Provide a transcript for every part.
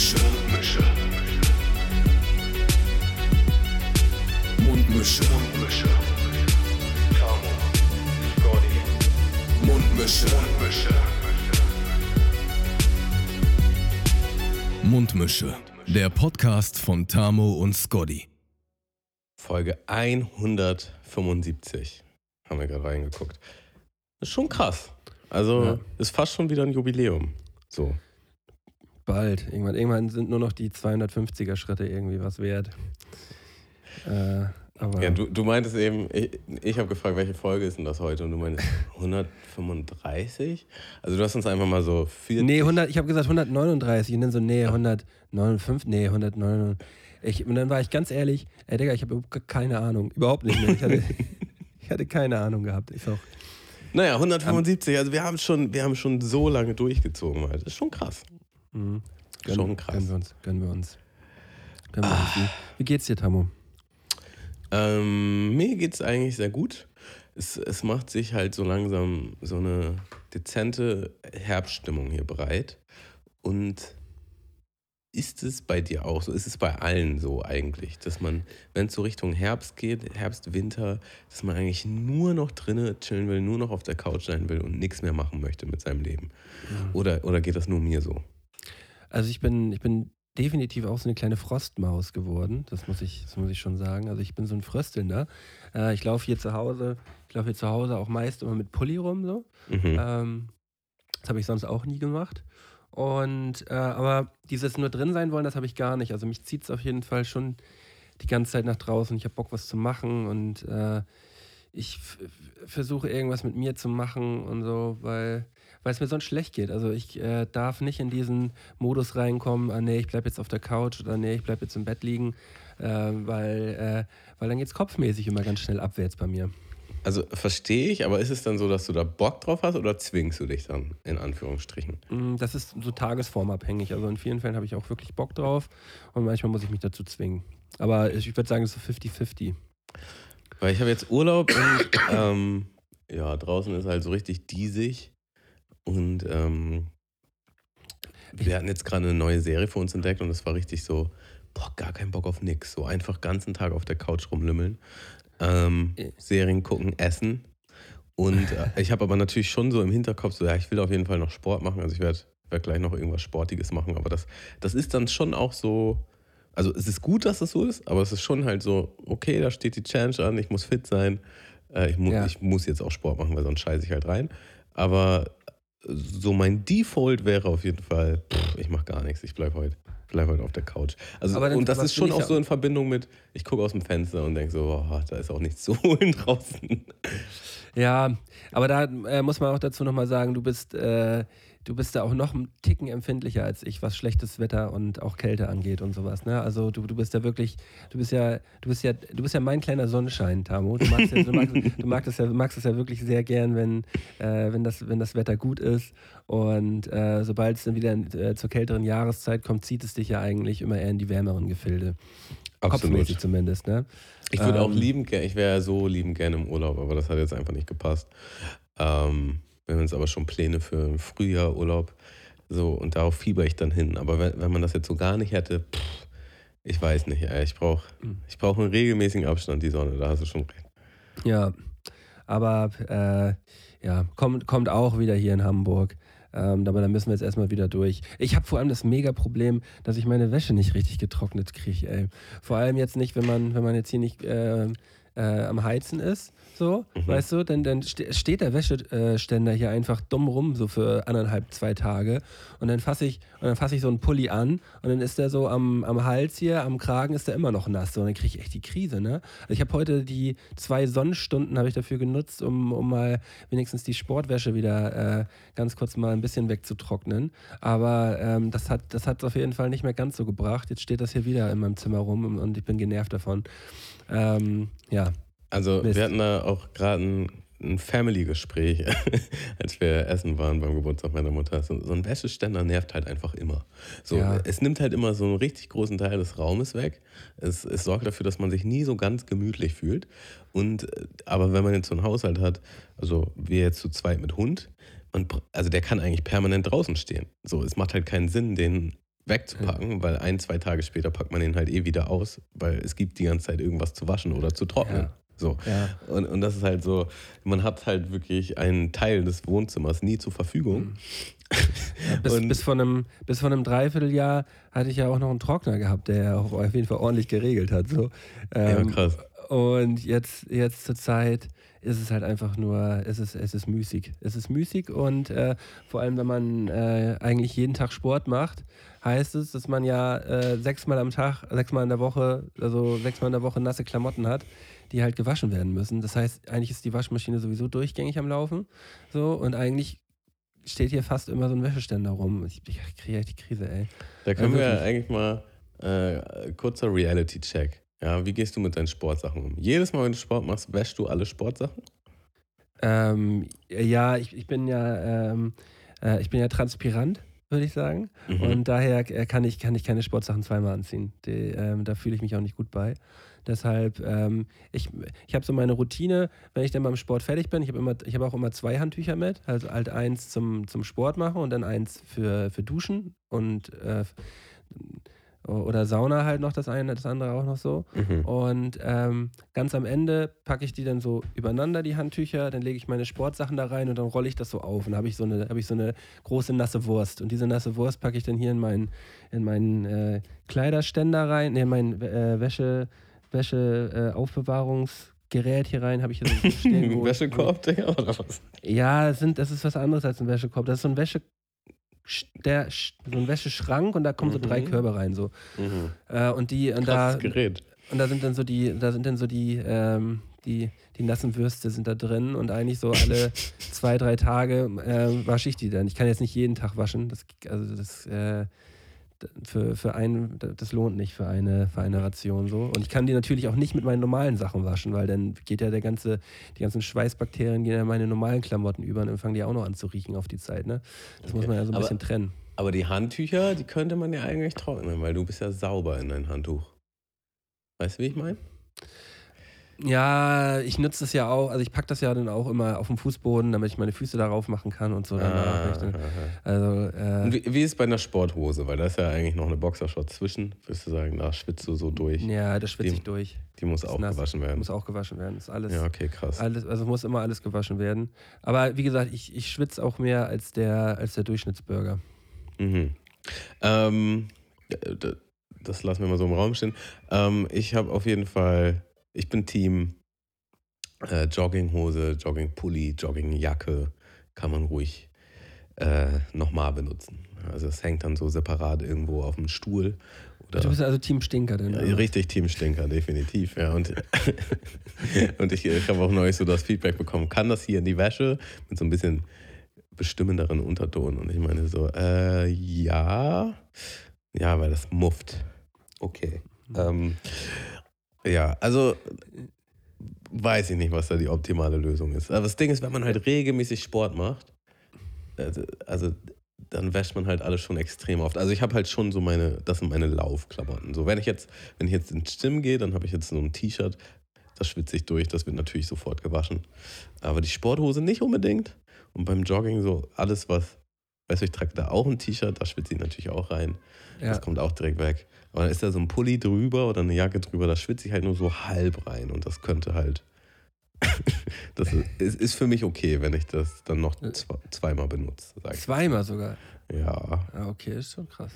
Mundmische. Mundmische. Mundmische. Mundmische. Tamo. Scotty. Mundmische. Mundmische. Mundmische. Der Podcast von Tamo und Scotty. Folge 175. Haben wir gerade reingeguckt. Ist schon krass. Also Ja. ist fast schon wieder ein Jubiläum. So. Bald. Irgendwann, irgendwann sind nur noch die 250er Schritte irgendwie was wert. Äh, aber Ja, du, du meintest eben, ich, ich habe gefragt, welche Folge ist denn das heute? Und du meintest 135? Also du hast uns einfach mal so 40. nee, 100, ich habe gesagt 139 und dann so, nee, 159, nee, 109. Ich, und dann war ich ganz ehrlich, ey Digga, ich habe keine Ahnung. Überhaupt nicht mehr. Ich hatte, ich hatte keine Ahnung gehabt. Ich auch, Naja, 175. Also wir haben schon, wir haben schon so lange durchgezogen. Halt. Das ist schon krass. Mhm. Gönnen, Schon krass. Gönnen wir uns. Gönnen wir uns. Gönnen wir uns. Wie, wie geht's dir, Tammo? Ähm, mir geht es eigentlich sehr gut. Es, es macht sich halt so langsam so eine dezente Herbststimmung hier bereit. Und ist es bei dir auch so? Ist es bei allen so eigentlich, dass man, wenn es so Richtung Herbst geht, Herbst, Winter, dass man eigentlich nur noch drinnen chillen will, nur noch auf der Couch sein will und nichts mehr machen möchte mit seinem Leben? Oder, oder geht das nur mir so? Also ich bin, ich bin definitiv auch so eine kleine Frostmaus geworden. Das muss ich, das muss ich schon sagen. Also ich bin so ein Fröstelnder. Äh, ich laufe hier zu Hause, ich laufe hier zu Hause auch meist immer mit Pulli rum so. Mhm. Ähm, das habe ich sonst auch nie gemacht. Und äh, aber dieses nur drin sein wollen, das habe ich gar nicht. Also mich zieht es auf jeden Fall schon die ganze Zeit nach draußen. Ich habe Bock, was zu machen und äh, ich versuche irgendwas mit mir zu machen und so, weil weil es mir sonst schlecht geht. Also ich äh, darf nicht in diesen Modus reinkommen, ah nee, ich bleib jetzt auf der Couch oder nee, ich bleib jetzt im Bett liegen, äh, weil, äh, weil dann geht's kopfmäßig immer ganz schnell abwärts bei mir. Also verstehe ich, aber ist es dann so, dass du da Bock drauf hast oder zwingst du dich dann, in Anführungsstrichen? Mm, Das ist so tagesformabhängig. Also in vielen Fällen habe ich auch wirklich Bock drauf und manchmal muss ich mich dazu zwingen. Aber ich würde sagen, es ist so 50-50. Weil ich habe jetzt Urlaub und ähm, ja, draußen ist halt so richtig diesig. Und ähm, wir hatten jetzt gerade eine neue Serie für uns entdeckt und es war richtig so, boah, gar kein Bock auf nix. So einfach ganzen Tag auf der Couch rumlümmeln, ähm, Äh. Serien gucken, essen. Und äh, ich habe aber natürlich schon so im Hinterkopf, so ja, ich will auf jeden Fall noch Sport machen. Also ich werde werd gleich noch irgendwas Sportiges machen. Aber das, das ist dann schon auch so, also es ist gut, dass es so ist, aber es ist schon halt so, okay, da steht die Challenge an, ich muss fit sein. Äh, ich, mu Ja. ich muss jetzt auch Sport machen, weil sonst scheiße ich halt rein. Aber so mein Default wäre auf jeden Fall, pff, ich mache gar nichts, ich bleibe heute bleib heute auf der Couch. Also, dann- und das ist schon auch so in Verbindung mit, ich gucke aus dem Fenster und denke so, boah, da ist auch nichts zu holen draußen. Ja, aber da äh, muss man auch dazu nochmal sagen, du bist, äh, du bist da auch noch einen Ticken empfindlicher als ich, was schlechtes Wetter und auch Kälte angeht und sowas. Ne? Also du, du bist ja wirklich, du bist ja, du bist ja, du bist ja mein kleiner Sonnenschein, Tamo. Du magst, ja, du magst, du magst, es, ja, magst es ja wirklich sehr gern, wenn, äh, wenn, das, wenn das Wetter gut ist. Und äh, sobald es dann wieder äh, zur kälteren Jahreszeit kommt, zieht es dich ja eigentlich immer eher in die wärmeren Gefilde. Kopfmäßig zumindest, ne? Ich würde auch Ähm, lieben gerne, ich wäre ja so liebend gerne im Urlaub, aber das hat jetzt einfach nicht gepasst. Ähm, wir haben jetzt aber schon Pläne für einen Frühjahr Urlaub. So, und darauf fieber ich dann hin. Aber wenn, wenn man das jetzt so gar nicht hätte, pff, ich weiß nicht. ey, Ich brauche ich brauch einen regelmäßigen Abstand, die Sonne, da hast du schon recht. Ja, aber äh, ja, kommt, kommt auch wieder hier in Hamburg. Ähm, aber da müssen wir jetzt erstmal wieder durch. Ich habe vor allem das Mega-Problem, dass ich meine Wäsche nicht richtig getrocknet kriege. Vor allem jetzt nicht, wenn man, wenn man jetzt hier nicht äh, äh, am Heizen ist, so, weißt du, dann, dann ste steht der Wäscheständer hier einfach dumm rum, so für anderthalb, zwei Tage. Und dann fasse ich, und dann fasse ich so einen Pulli an und dann ist der so am, am Hals hier, am Kragen ist der immer noch nass. So, und dann kriege ich echt die Krise, ne? Also ich habe heute die zwei Sonnenstunden habe ich dafür genutzt, um, um mal wenigstens die Sportwäsche wieder äh, ganz kurz mal ein bisschen wegzutrocknen. Aber ähm, das hat das hat auf jeden Fall nicht mehr ganz so gebracht. Jetzt steht das hier wieder in meinem Zimmer rum und ich bin genervt davon. Ähm, ja, Also Mist. wir hatten da auch gerade ein, ein Family-Gespräch, als wir essen waren beim Geburtstag meiner Mutter. So, so ein Wäscheständer nervt halt einfach immer. So, Ja. Es nimmt halt immer so einen richtig großen Teil des Raumes weg. Es, es sorgt dafür, dass man sich nie so ganz gemütlich fühlt. Und äh, aber wenn man jetzt so einen Haushalt hat, also wir jetzt zu zweit mit Hund, man, also der kann eigentlich permanent draußen stehen. So, es macht halt keinen Sinn, den wegzupacken, weil ein, zwei Tage später packt man den halt eh wieder aus, weil es gibt die ganze Zeit irgendwas zu waschen oder zu trocknen. Ja. So. Ja. Und, und das ist halt so, man hat halt wirklich einen Teil des Wohnzimmers nie zur Verfügung. Mhm. Ja, bis, bis, vor einem, bis vor einem Dreivierteljahr hatte ich ja auch noch einen Trockner gehabt, der ja auch auf jeden Fall ordentlich geregelt hat. So. Ja, Ähm, krass. Und jetzt, jetzt zur Zeit ist es halt einfach nur, es ist, es ist müßig. Es ist müßig und äh, vor allem, wenn man äh, eigentlich jeden Tag Sport macht, heißt es, dass man ja äh, sechsmal am Tag, sechsmal in der Woche, also sechsmal in der Woche nasse Klamotten hat, die halt gewaschen werden müssen. Das heißt, eigentlich ist die Waschmaschine sowieso durchgängig am Laufen. So, und eigentlich steht hier fast immer so ein Wäscheständer rum. Ich, ich kriege echt die Krise, ey. Da können Ja, wir eigentlich mal äh, kurzer Reality-Check. Ja, wie gehst du mit deinen Sportsachen um? Jedes Mal, wenn du Sport machst, wäschst du alle Sportsachen? Ähm, ja, ich, ich bin ja, ähm, äh, ich bin ja transpirant, würde ich sagen. Mhm. Und daher äh, kann ich, kann ich keine Sportsachen zweimal anziehen. Die, ähm, da fühle ich mich auch nicht gut bei. Deshalb, ähm, ich, ich habe so meine Routine, wenn ich dann beim Sport fertig bin, ich habe immer, ich habe auch immer zwei Handtücher mit, also halt eins zum, zum Sport machen und dann eins für, für Duschen und äh, oder Sauna halt noch das eine, das andere auch noch so. Mhm. Und ähm, ganz am Ende packe ich die dann so übereinander, die Handtücher, dann lege ich meine Sportsachen da rein und dann rolle ich das so auf. Und habe ich, so eine- habe ich so eine große nasse Wurst. Und diese nasse Wurst packe ich dann hier in meinen, in meinen äh, Kleiderständer rein, nee, in mein äh, Wäsche, Wäsche äh, Aufbewahrungsgerät hier rein, habe ich hier so stehen. Wäschekorb, Digga, oder was? Ja, das, sind, das ist was anderes als ein Wäschekorb. Das ist so ein Wäsche... Der, so ein Wäscheschrank und da kommen so drei Mhm. Körbe rein so Mhm. äh, und die und da Krasses Gerät. und da sind dann so die, da sind dann so die, ähm, die, die nassen Würste sind da drin und eigentlich so alle zwei, drei Tage ähm, wasche ich die dann. Ich kann jetzt nicht jeden Tag waschen. Das, also das, äh, für, für ein, das lohnt nicht für eine, für eine Ration so. Und ich kann die natürlich auch nicht mit meinen normalen Sachen waschen, weil dann geht ja der ganze, die ganzen Schweißbakterien gehen ja in meine normalen Klamotten über und dann fangen die auch noch an zu riechen auf die Zeit. Ne? Das muss Okay. man ja so ein Aber- bisschen trennen. Aber die Handtücher, die könnte man ja eigentlich trocknen, weil du bist ja sauber in dein Handtuch. Weißt du, wie ich meine? Ja, ich nutze das ja auch, also ich packe das ja dann auch immer auf dem Fußboden, damit ich meine Füße darauf machen kann und so. ich dann- also, Ah, Und äh, wie, wie ist es bei einer Sporthose? Weil da ist ja eigentlich noch eine Boxershot zwischen. Würdest du sagen, da schwitzt du so durch. ja, das schwitze Die- ich durch. Die muss auch nass. gewaschen werden. Muss auch gewaschen werden. Ist alles, Ja, okay, krass. alles, also muss immer alles gewaschen werden. Aber wie gesagt, ich, ich schwitze auch mehr als der, als der Durchschnittsbürger. Mhm. Ähm, das lassen wir mal so im Raum stehen. Ähm, ich habe auf jeden Fall, ich bin Team äh, Jogginghose, Joggingpulli, Joggingjacke. Kann man ruhig äh, nochmal benutzen. Also es hängt dann so separat irgendwo auf dem Stuhl. Du bist also Team Stinker denn? ja, richtig Team Stinker, definitiv. Ja. Und, und ich, ich habe auch neulich so das Feedback bekommen, kann das hier in die Wäsche mit so ein bisschen bestimmenderen Unterton? Und ich meine so, äh, ja, ja, weil das mufft. Okay. Ähm, ja, also weiß ich nicht, was da die optimale Lösung ist. Aber das Ding ist, wenn man halt regelmäßig Sport macht, also, also dann wäscht man halt alles schon extrem oft. Also ich habe halt schon so meine, das sind meine Laufklamotten. So, wenn ich jetzt, wenn ich jetzt ins Gym gehe, dann habe ich jetzt so ein T-Shirt, das schwitze ich durch, das wird natürlich sofort gewaschen. Aber die Sporthose nicht unbedingt. Und beim Jogging so alles, was, weißt du, ich trage da auch ein T-Shirt, da schwitze ich natürlich auch rein. Ja. Das kommt auch direkt weg. Aber dann ist da so ein Pulli drüber oder eine Jacke drüber, da schwitze ich halt nur so halb rein und das könnte halt. das ist, ist für mich okay, wenn ich das dann noch zwe- zweimal benutze. Zweimal sogar. Ja. Ja, okay, ist schon krass.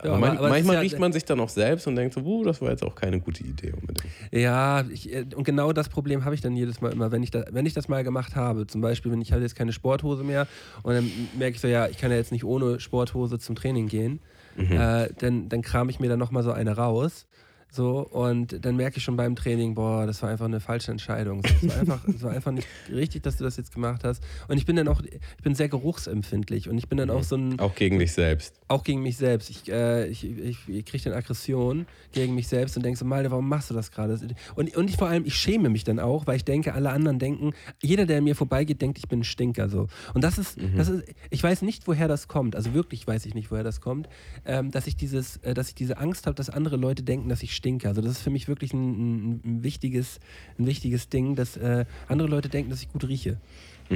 aber aber- man, aber es manchmal ja- riecht man sich dann auch selbst und denkt so, uh, das war jetzt auch keine gute Idee unbedingt. Ja, ich, äh, und genau das Problem habe ich dann jedes Mal immer, wenn ich, da, wenn ich das mal gemacht habe. Zum Beispiel, wenn ich habe jetzt keine Sporthose mehr und dann merke ich so, ja, ich kann ja jetzt nicht ohne Sporthose zum Training gehen, Mhm. äh, dann, dann kram ich mir da nochmal so eine raus. So, und dann merke ich schon beim Training, boah, das war einfach eine falsche Entscheidung. Es war einfach, es war einfach nicht richtig, dass du das jetzt gemacht hast. Und ich bin dann auch, ich bin sehr geruchsempfindlich und ich bin dann auch so ein, Auch gegen dich selbst. auch gegen mich selbst. Ich, äh, ich, ich, ich kriege dann Aggression gegen mich selbst und denke so, Malte, warum machst du das gerade? Und, und ich vor allem, ich schäme mich dann auch, weil ich denke, alle anderen denken, jeder, der mir vorbeigeht, denkt, ich bin ein Stinker. So. Und das ist, das ist, ich weiß nicht, woher das kommt. Also wirklich weiß ich nicht, woher das kommt, ähm, dass ich dieses, äh, dass ich diese Angst habe, dass andere Leute denken, dass ich stinke. Also das ist für mich wirklich ein, ein, ein wichtiges, ein wichtiges Ding, dass äh, andere Leute denken, dass ich gut rieche.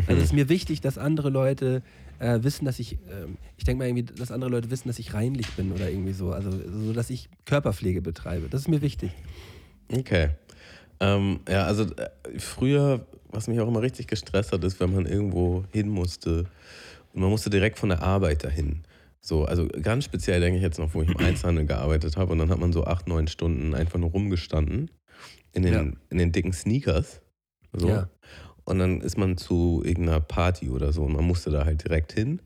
Also es ist mir wichtig, dass andere Leute äh, wissen, dass ich, ähm, ich denke mal irgendwie, dass andere Leute wissen, dass ich reinlich bin oder irgendwie so. Also so, dass ich Körperpflege betreibe. Das ist mir wichtig. Okay. Ähm, ja, also äh, früher, was mich auch immer richtig gestresst hat, ist, wenn man irgendwo hin musste und man musste direkt von der Arbeit dahin. So, also ganz speziell denke ich jetzt noch, wo ich im Einzelhandel gearbeitet habe und dann hat man so acht, neun Stunden einfach nur rumgestanden in den, Ja. in den dicken Sneakers. So. Ja. Und dann ist man zu irgendeiner Party oder so und man musste da halt direkt hin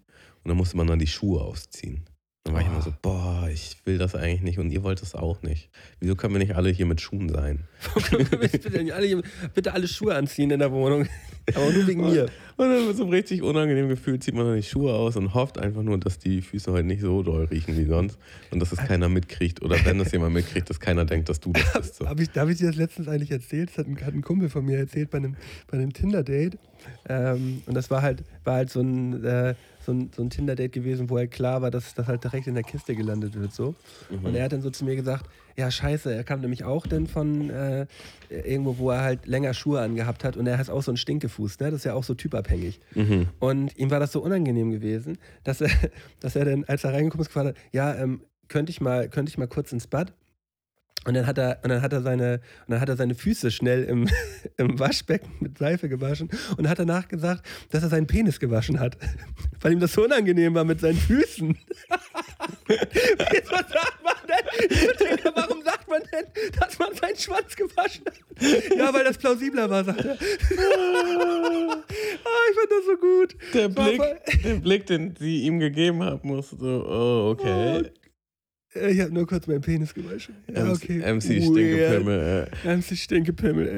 und dann musste man dann die Schuhe ausziehen. Dann war ich Oh. immer so, boah, ich will das eigentlich nicht und ihr wollt das auch nicht. Wieso können wir nicht alle hier mit Schuhen sein? bitte, nicht alle, bitte alle Schuhe anziehen in der Wohnung. Aber nur wegen mir. Und dann mit so einem richtig unangenehmen Gefühl zieht man dann die Schuhe aus und hofft einfach nur, dass die Füße heute nicht so doll riechen wie sonst und dass es keiner mitkriegt oder wenn es jemand mitkriegt, dass keiner denkt, dass du das bist. So. Hab ich, habe ich dir das letztens eigentlich erzählt? Das hat ein, hat ein Kumpel von mir erzählt bei einem, bei einem Tinder-Date. Ähm, und das war halt, war halt so ein, äh, so ein, so ein Tinder-Date gewesen, wo halt klar war, dass das halt direkt in der Kiste gelandet wird. So. Und er hat dann so zu mir gesagt, ja scheiße, er kam nämlich auch dann von äh, irgendwo, wo er halt länger Schuhe angehabt hat und er hat auch so einen Stinkefuß, ne? Das ist ja auch so typabhängig. Mhm. Und ihm war das so unangenehm gewesen, dass er, dass er dann, als er reingekommen ist, gefragt hat, ja, ähm, könnte ich mal, könnte ich mal kurz ins Bad? Und dann hat er, und dann hat er seine, und dann hat er seine Füße schnell im, im Waschbecken mit Seife gewaschen und hat danach gesagt, dass er seinen Penis gewaschen hat. Weil ihm das so unangenehm war mit seinen Füßen. Wieso sagt man denn, warum sagt man denn, dass man seinen Schwanz gewaschen hat? Ja, weil das plausibler war, sagt er. Ah, ich fand das so gut. Der Blick, der Blick, den sie ihm gegeben hat, musste so, oh, okay. Äh, Ich habe nur kurz meinen Penis gewaschen. Ja, okay. MC. Stinkepimmel. MC Stinkepimmel.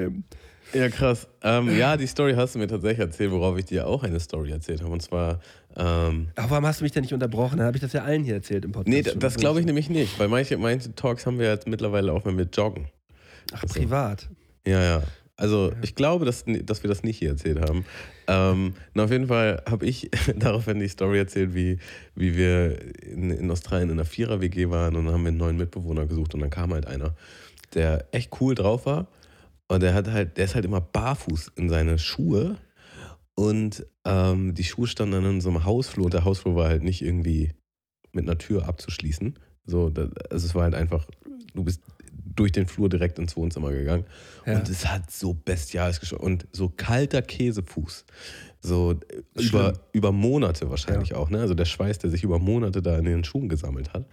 Äh. Ja, krass. Ähm, ja, die Story hast du mir tatsächlich erzählt, worauf ich dir auch eine Story erzählt habe. Und zwar, ähm, Ach, warum hast du mich denn nicht unterbrochen? Dann habe ich das ja allen hier erzählt im Podcast. nee, da- das glaube ich nämlich nicht, weil manche, manche Talks haben wir jetzt mittlerweile auch, wenn wir joggen. Ach, privat. Ja, ja. Also ich glaube, dass, dass wir das nicht hier erzählt haben. Ähm, na, auf jeden Fall habe ich daraufhin die Story erzählt, wie, wie wir in, in Australien in einer Vierer-WG waren und dann haben wir einen neuen Mitbewohner gesucht und dann kam halt einer, der echt cool drauf war und der hat halt, der ist halt immer barfuß in seine Schuhe und ähm, die Schuhe standen dann in so einem Hausflur und der Hausflur war halt nicht irgendwie mit einer Tür abzuschließen. So, also es war halt einfach, du bist durch den Flur direkt ins Wohnzimmer gegangen. Ja. Und es hat so bestialisch geschaut. Und so kalter Käsefuß. So Schlimm. über, über Monate wahrscheinlich auch. Ne? Also der Schweiß, der sich über Monate da in den Schuhen gesammelt hat.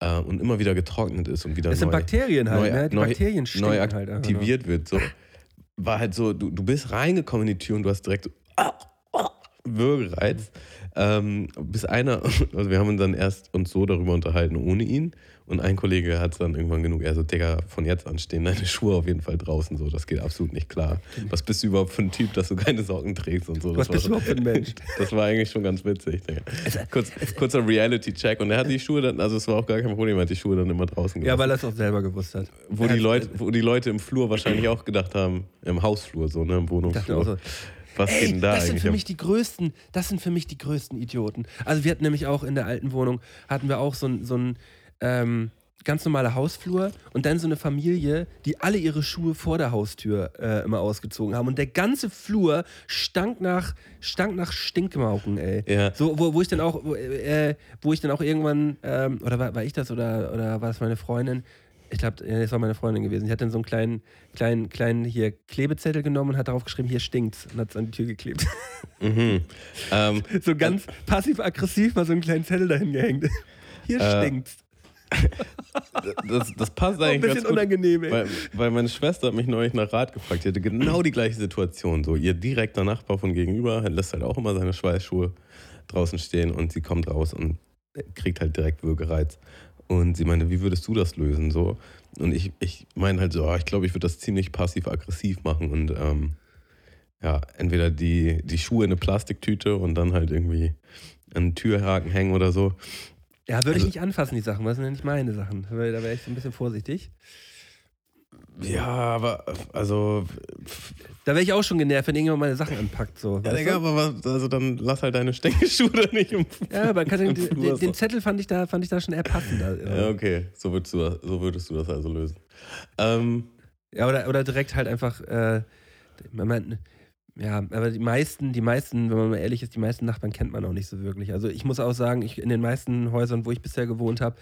Äh, und immer wieder getrocknet ist und wieder Es sind neu, Bakterien halt, neu, ne? Die neu, Bakterien neu halt nur. aktiviert wird. So. War halt so, du, du bist reingekommen in die Tür und du hast direkt so Würgereiz. Ähm, bis einer, also wir haben uns dann erst uns so darüber unterhalten ohne ihn. Und ein Kollege hat es dann irgendwann genug, er so, Digga, von jetzt an stehen deine Schuhe auf jeden Fall draußen. So, das geht absolut nicht klar. Was bist du überhaupt für ein Typ, dass du keine Socken trägst und so? Was Das bist du war, überhaupt für ein Mensch? das war eigentlich schon ganz witzig, Digga. Kurz, kurzer Reality-Check. Und er hat die Schuhe dann, also es war auch gar kein Problem, er hat die Schuhe dann immer draußen Ja, gelassen. weil er es auch selber gewusst hat. wo, die Leute, wo die Leute im Flur wahrscheinlich auch gedacht haben, im Hausflur, so, ne, im Wohnungsflur. Was Ey, geht denn da das sind für mich die größten, das sind für mich die größten Idioten. Also wir hatten nämlich auch in der alten Wohnung, hatten wir auch so ein, so ein ähm, ganz normaler Hausflur und dann so eine Familie, die alle ihre Schuhe vor der Haustür äh, immer ausgezogen haben. Und der ganze Flur stank nach, stank nach Stinkmauken, ey. Ja. So, wo, wo ich dann auch, wo, äh, wo ich dann auch irgendwann, ähm, oder war, war ich das oder, oder war das meine Freundin? Ich glaube, ja, das war meine Freundin gewesen. Die hat dann so einen kleinen, kleinen, kleinen hier Klebezettel genommen und hat darauf geschrieben, hier stinkt's und hat es an die Tür geklebt. Mhm. Ähm, so ganz passiv-aggressiv mal so einen kleinen Zettel dahin gehängt. Hier Äh, stinkt's. das, das passt Auch ein eigentlich bisschen ganz gut. unangenehm, ey. Weil, weil meine Schwester hat mich neulich nach Rat gefragt. Die hatte genau die gleiche Situation. So, ihr direkter Nachbar von gegenüber lässt halt auch immer seine Schweißschuhe draußen stehen und sie kommt raus und kriegt halt direkt Würgereiz. Und sie meinte, wie würdest du das lösen? So. Und ich, ich meine halt so, ah, ich glaube, ich würde das ziemlich passiv-aggressiv machen und ähm, ja, entweder die, die Schuhe in eine Plastiktüte und dann halt irgendwie an den Türhaken hängen oder so. Ja, würde ich also- nicht anfassen, die Sachen. Das sind ja nicht meine Sachen. Da wäre ich so ein bisschen vorsichtig. Ja, aber also Da wäre ich auch schon genervt, wenn irgendjemand meine Sachen anpackt. So, Ja, Digga, aber was, also dann lass halt deine Steckenschuhe da nicht im ja aber kann, im den, den, den. Zettel fand ich, da, fand ich da schon eher passender. Ja, okay, so würdest du das, so würdest du das also lösen. Ähm, Ja, oder, oder direkt halt einfach, äh, man, man, Ja, aber die meisten, die meisten, wenn man mal ehrlich ist, die meisten Nachbarn kennt man auch nicht so wirklich. Also ich muss auch sagen, ich, in den meisten Häusern, wo ich bisher gewohnt habe,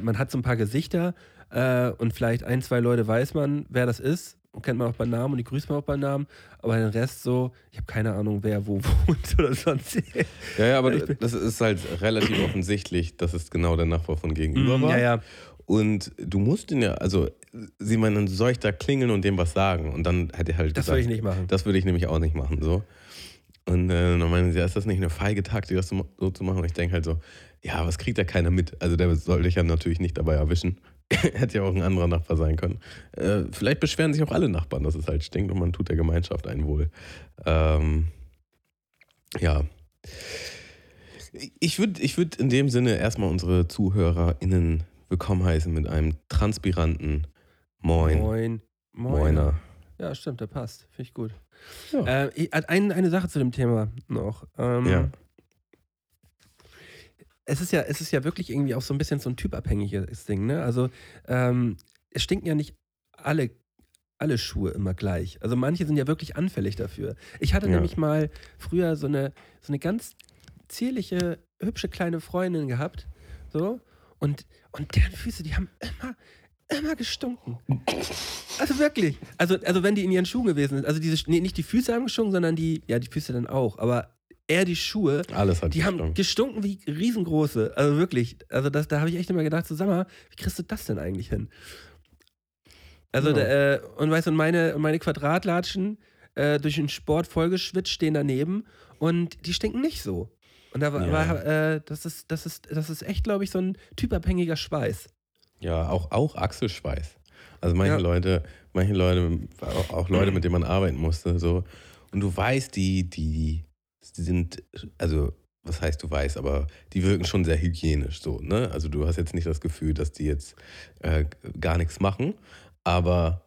man hat so ein paar Gesichter äh, und vielleicht ein, zwei Leute weiß man, wer das ist. Und kennt man auch bei Namen und die grüßt man auch bei Namen. Aber den Rest so, ich habe keine Ahnung, wer wo wohnt oder sonst. Ja, ja, aber das ist halt relativ offensichtlich, dass es genau der Nachbar von gegenüber mm, war. Ja, ja. Und du musst ihn ja, also sie meinen, soll ich da klingeln und dem was sagen? Und dann hätte er halt Das gesagt, würde ich nicht machen. Das würde ich nämlich auch nicht machen. So. Und äh, dann meinen sie, ja, ist das nicht eine feige Taktik, das so, so zu machen? Und ich denke halt so, ja, was kriegt da keiner mit? Also der soll dich ja natürlich nicht dabei erwischen. Hätte ja auch ein anderer Nachbar sein können. Äh, vielleicht beschweren sich auch alle Nachbarn, dass es halt stinkt und man tut der Gemeinschaft ein Wohl. Ähm, ja. Ich würde ich würd in dem Sinne erstmal unsere ZuhörerInnen willkommen heißen mit einem transpiranten Moin. Moin. Moiner. Ja, stimmt, der passt. Finde ich gut. Ja. Äh, ein, eine Sache zu dem Thema noch. Ähm, Ja. Es ist ja, es ist ja wirklich irgendwie auch so ein bisschen so ein typabhängiges Ding, ne? Also ähm, es stinken ja nicht alle, alle Schuhe immer gleich. Also manche sind ja wirklich anfällig dafür. Ich hatte Ja. nämlich mal früher so eine, so eine ganz zierliche, hübsche kleine Freundin gehabt. So. Und, und deren Füße, die haben immer, immer gestunken. Also wirklich. Also, also wenn die in ihren Schuhen gewesen sind. Also diese, nee, nicht die Füße haben gestunken, sondern die, ja, die Füße dann auch. Aber eher die Schuhe. Alles hat Die haben gestunken. gestunken wie riesengroße. Also wirklich. Also das, da habe ich echt immer gedacht, so, sag mal, wie kriegst du das denn eigentlich hin? Also, Ja. da, äh, und weißt du, und meine, meine Quadratlatschen äh, durch den Sport vollgeschwitzt stehen daneben und die stinken nicht so. Und da war, Ja. war äh, das, ist, das, ist, das ist echt, glaube ich, so ein typabhängiger Schweiß. Ja, auch, auch Achselschweiß. Also manche Ja. Leute, manche Leute, auch, Leute, mit denen man arbeiten musste, so. Und du weißt, die, die, die sind, also, was heißt du weißt, aber die wirken schon sehr hygienisch, so, ne? Also du hast jetzt nicht das Gefühl, dass die jetzt äh, gar nichts machen, aber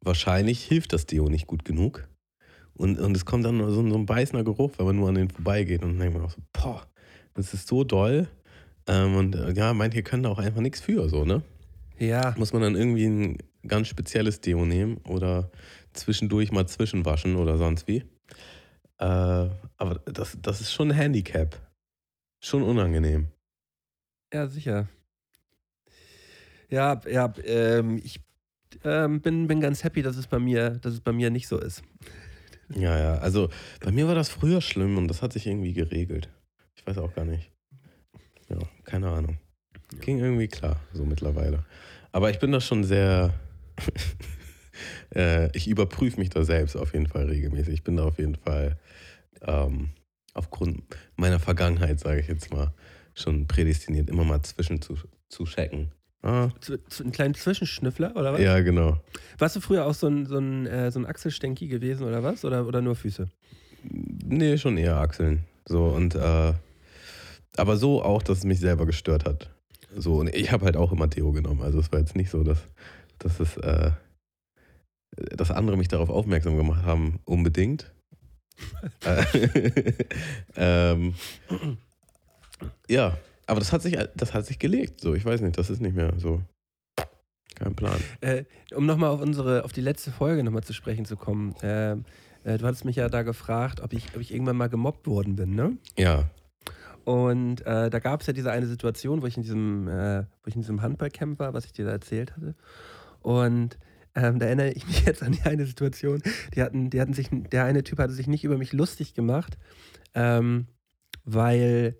wahrscheinlich hilft das Deo nicht gut genug. Und, und es kommt dann so, ein- so ein beißender Geruch, wenn man nur an den vorbeigeht und dann denkt man auch so, boah, das ist so doll. Ähm, und äh, ja, manche können da auch einfach nichts für, so, ne? Ja, Muss man dann irgendwie ein ganz spezielles Deo nehmen oder zwischendurch mal zwischenwaschen oder sonst wie. Äh, aber das, das ist schon ein Handicap. Schon unangenehm. ja, sicher. Ja, ja, ähm, ich ähm, bin, bin ganz happy, dass es bei mir, dass es bei mir nicht so ist. Ja, ja. Also bei mir war das früher schlimm und das hat sich irgendwie geregelt. Ich weiß auch gar nicht. Ja, keine Ahnung. Ging irgendwie klar, so mittlerweile. Aber ich bin da schon sehr. äh, ich überprüfe mich da selbst auf jeden Fall regelmäßig. Ich bin da auf jeden Fall ähm, aufgrund meiner Vergangenheit, sage ich jetzt mal, schon prädestiniert, immer mal zwischen zu, zu checken. Ah, einen kleinen Zwischenschnüffler, oder was? ja, genau. Warst du früher auch so ein, so ein, äh, so ein Achselstenki gewesen, oder was? Oder, oder nur Füße? Nee, schon eher Achseln. So und äh, aber so auch, dass es mich selber gestört hat. So, und ich habe halt auch immer Deo genommen. Also es war jetzt nicht so, dass, dass es äh, dass andere mich darauf aufmerksam gemacht haben, unbedingt. Äh, ähm, ja, aber das hat sich das hat sich gelegt. So, ich weiß nicht, das ist nicht mehr so. Kein Plan. Äh, um nochmal auf unsere, auf die letzte Folge nochmal zu sprechen zu kommen. Äh, äh, du hattest mich ja da gefragt, ob ich, ob ich irgendwann mal gemobbt worden bin, ne? Ja. Und äh, da gab es ja diese eine Situation, wo ich in diesem, äh, wo ich in diesem Handballcamp war, was ich dir da erzählt hatte. Und ähm, da erinnere ich mich jetzt an die eine Situation. Die hatten, die hatten sich, der eine Typ hatte sich nicht über mich lustig gemacht, ähm, weil,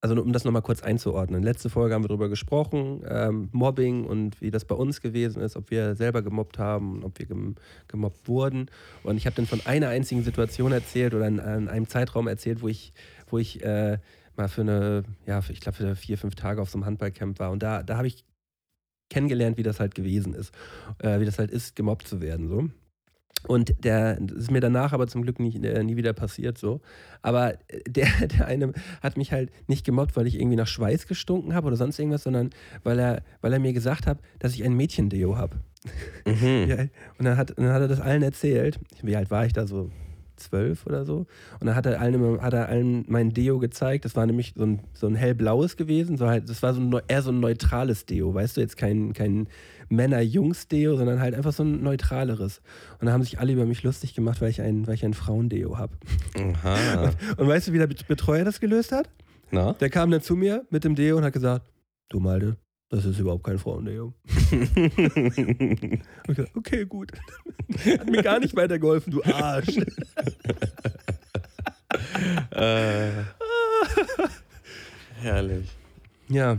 also um das nochmal kurz einzuordnen. Letzte Folge haben wir darüber gesprochen, ähm, Mobbing und wie das bei uns gewesen ist, ob wir selber gemobbt haben ob wir gem gemobbt wurden. Und ich habe dann von einer einzigen Situation erzählt oder in, in einem Zeitraum erzählt, wo ich, ich äh, mal für eine, ja, für, ich glaube für vier, fünf Tage auf so einem Handballcamp war. Und da, da habe ich kennengelernt, wie das halt gewesen ist, äh, wie das halt ist, gemobbt zu werden. So. Und der das ist mir danach aber zum Glück nie, äh, nie wieder passiert so. Aber äh, der, der eine hat mich halt nicht gemobbt, weil ich irgendwie nach Schweiß gestunken habe oder sonst irgendwas, sondern weil er, weil er mir gesagt hat, dass ich ein Mädchendeo habe. Mhm. Ja, und dann hat, dann hat er das allen erzählt. Wie alt war ich da? So zwölf oder so. Und dann hat er allen, immer- hat er allen mein Deo gezeigt. Das war nämlich so ein, so ein hellblaues gewesen. So halt, das war so ein, eher so ein neutrales Deo, weißt du, jetzt kein, kein Männer-Jungs-Deo, sondern halt einfach so ein neutraleres. Und da haben sich alle über mich lustig gemacht, weil ich ein, weil ich ein Frauendeo habe. Aha. Und weißt du, wie der Bet- Betreuer das gelöst hat? Na? Der kam dann zu mir mit dem Deo und hat gesagt, du Malte, das ist überhaupt kein ich gesagt, okay, gut. Hat mir gar nicht weitergeholfen, du Arsch. äh, herrlich. Ja,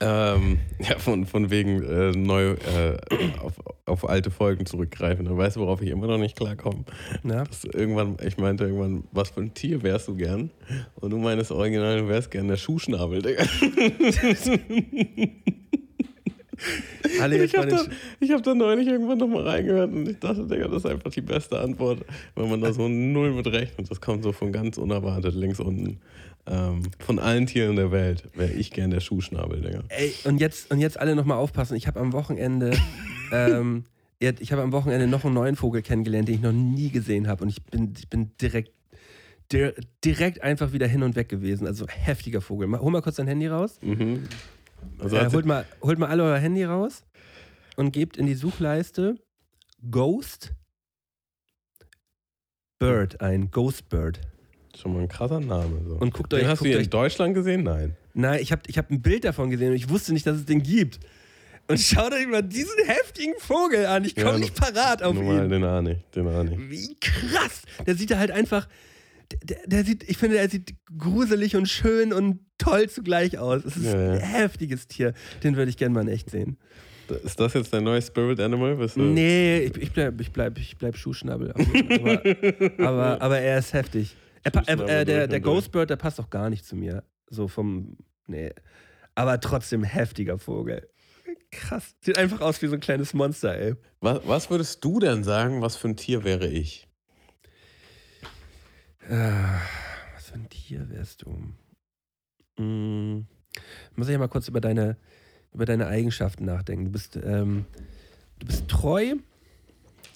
Ähm, ja, von, von wegen äh, neu äh, auf, auf alte Folgen zurückgreifen. Dann weißt du, worauf ich immer noch nicht klarkomme. na, Das irgendwann, ich meinte irgendwann, was für ein Tier wärst du gern? Und du meinst original, du wärst gern der Schuhschnabel, Digga. alle Ich habe da, ich hab da neulich irgendwann nochmal reingehört und ich dachte, Digga, das ist einfach die beste Antwort, wenn man da so null mit rechnet. Das kommt so von ganz unerwartet links unten. Ähm, von allen Tieren der Welt wäre ich gern der Schuhschnabel, Digga. Ey, und jetzt, und jetzt alle nochmal aufpassen. Ich habe am Wochenende, ähm, ich habe am Wochenende noch einen neuen Vogel kennengelernt, den ich noch nie gesehen habe. Und ich bin, ich bin direkt, dir, direkt einfach wieder hin und weg gewesen. Also heftiger Vogel. Hol mal kurz dein Handy raus. Mhm. Also Äh, holt, mal, holt mal alle euer Handy raus und gebt in die Suchleiste Ghost Bird ein. Ghost Bird. Schon mal ein krasser Name. So. Und guckt Den euch, hast du guckt hier euch in Deutschland gesehen? Nein. Nein, ich habe ich hab ein Bild davon gesehen und ich wusste nicht, dass es den gibt. Und schaut euch mal diesen heftigen Vogel an. Ich komme Ja, nicht parat auf Normal, ihn. den ahne ich, den ahne ich. Wie krass. Der sieht da halt einfach. Der, der sieht, ich finde, er sieht gruselig und schön und toll zugleich aus. Es ist Ja, ja. ein heftiges Tier. Den würde ich gerne mal in echt sehen. Ist das jetzt dein neues Spirit Animal? Du- Nee, ich, ich bleib, ich bleib, ich bleib Schuhschnabel. Aber, aber, aber er ist heftig. Äh, äh, der der. Ghostbird, der passt auch gar nicht zu mir. So vom. Nee. Aber trotzdem heftiger Vogel. Krass. Sieht einfach aus wie so ein kleines Monster, ey. Was, was würdest du denn sagen, was für ein Tier wäre ich? Ah, was für ein Tier wärst du? Hm, muss ich ja mal kurz über deine, über deine Eigenschaften nachdenken. Du bist, ähm, du bist treu,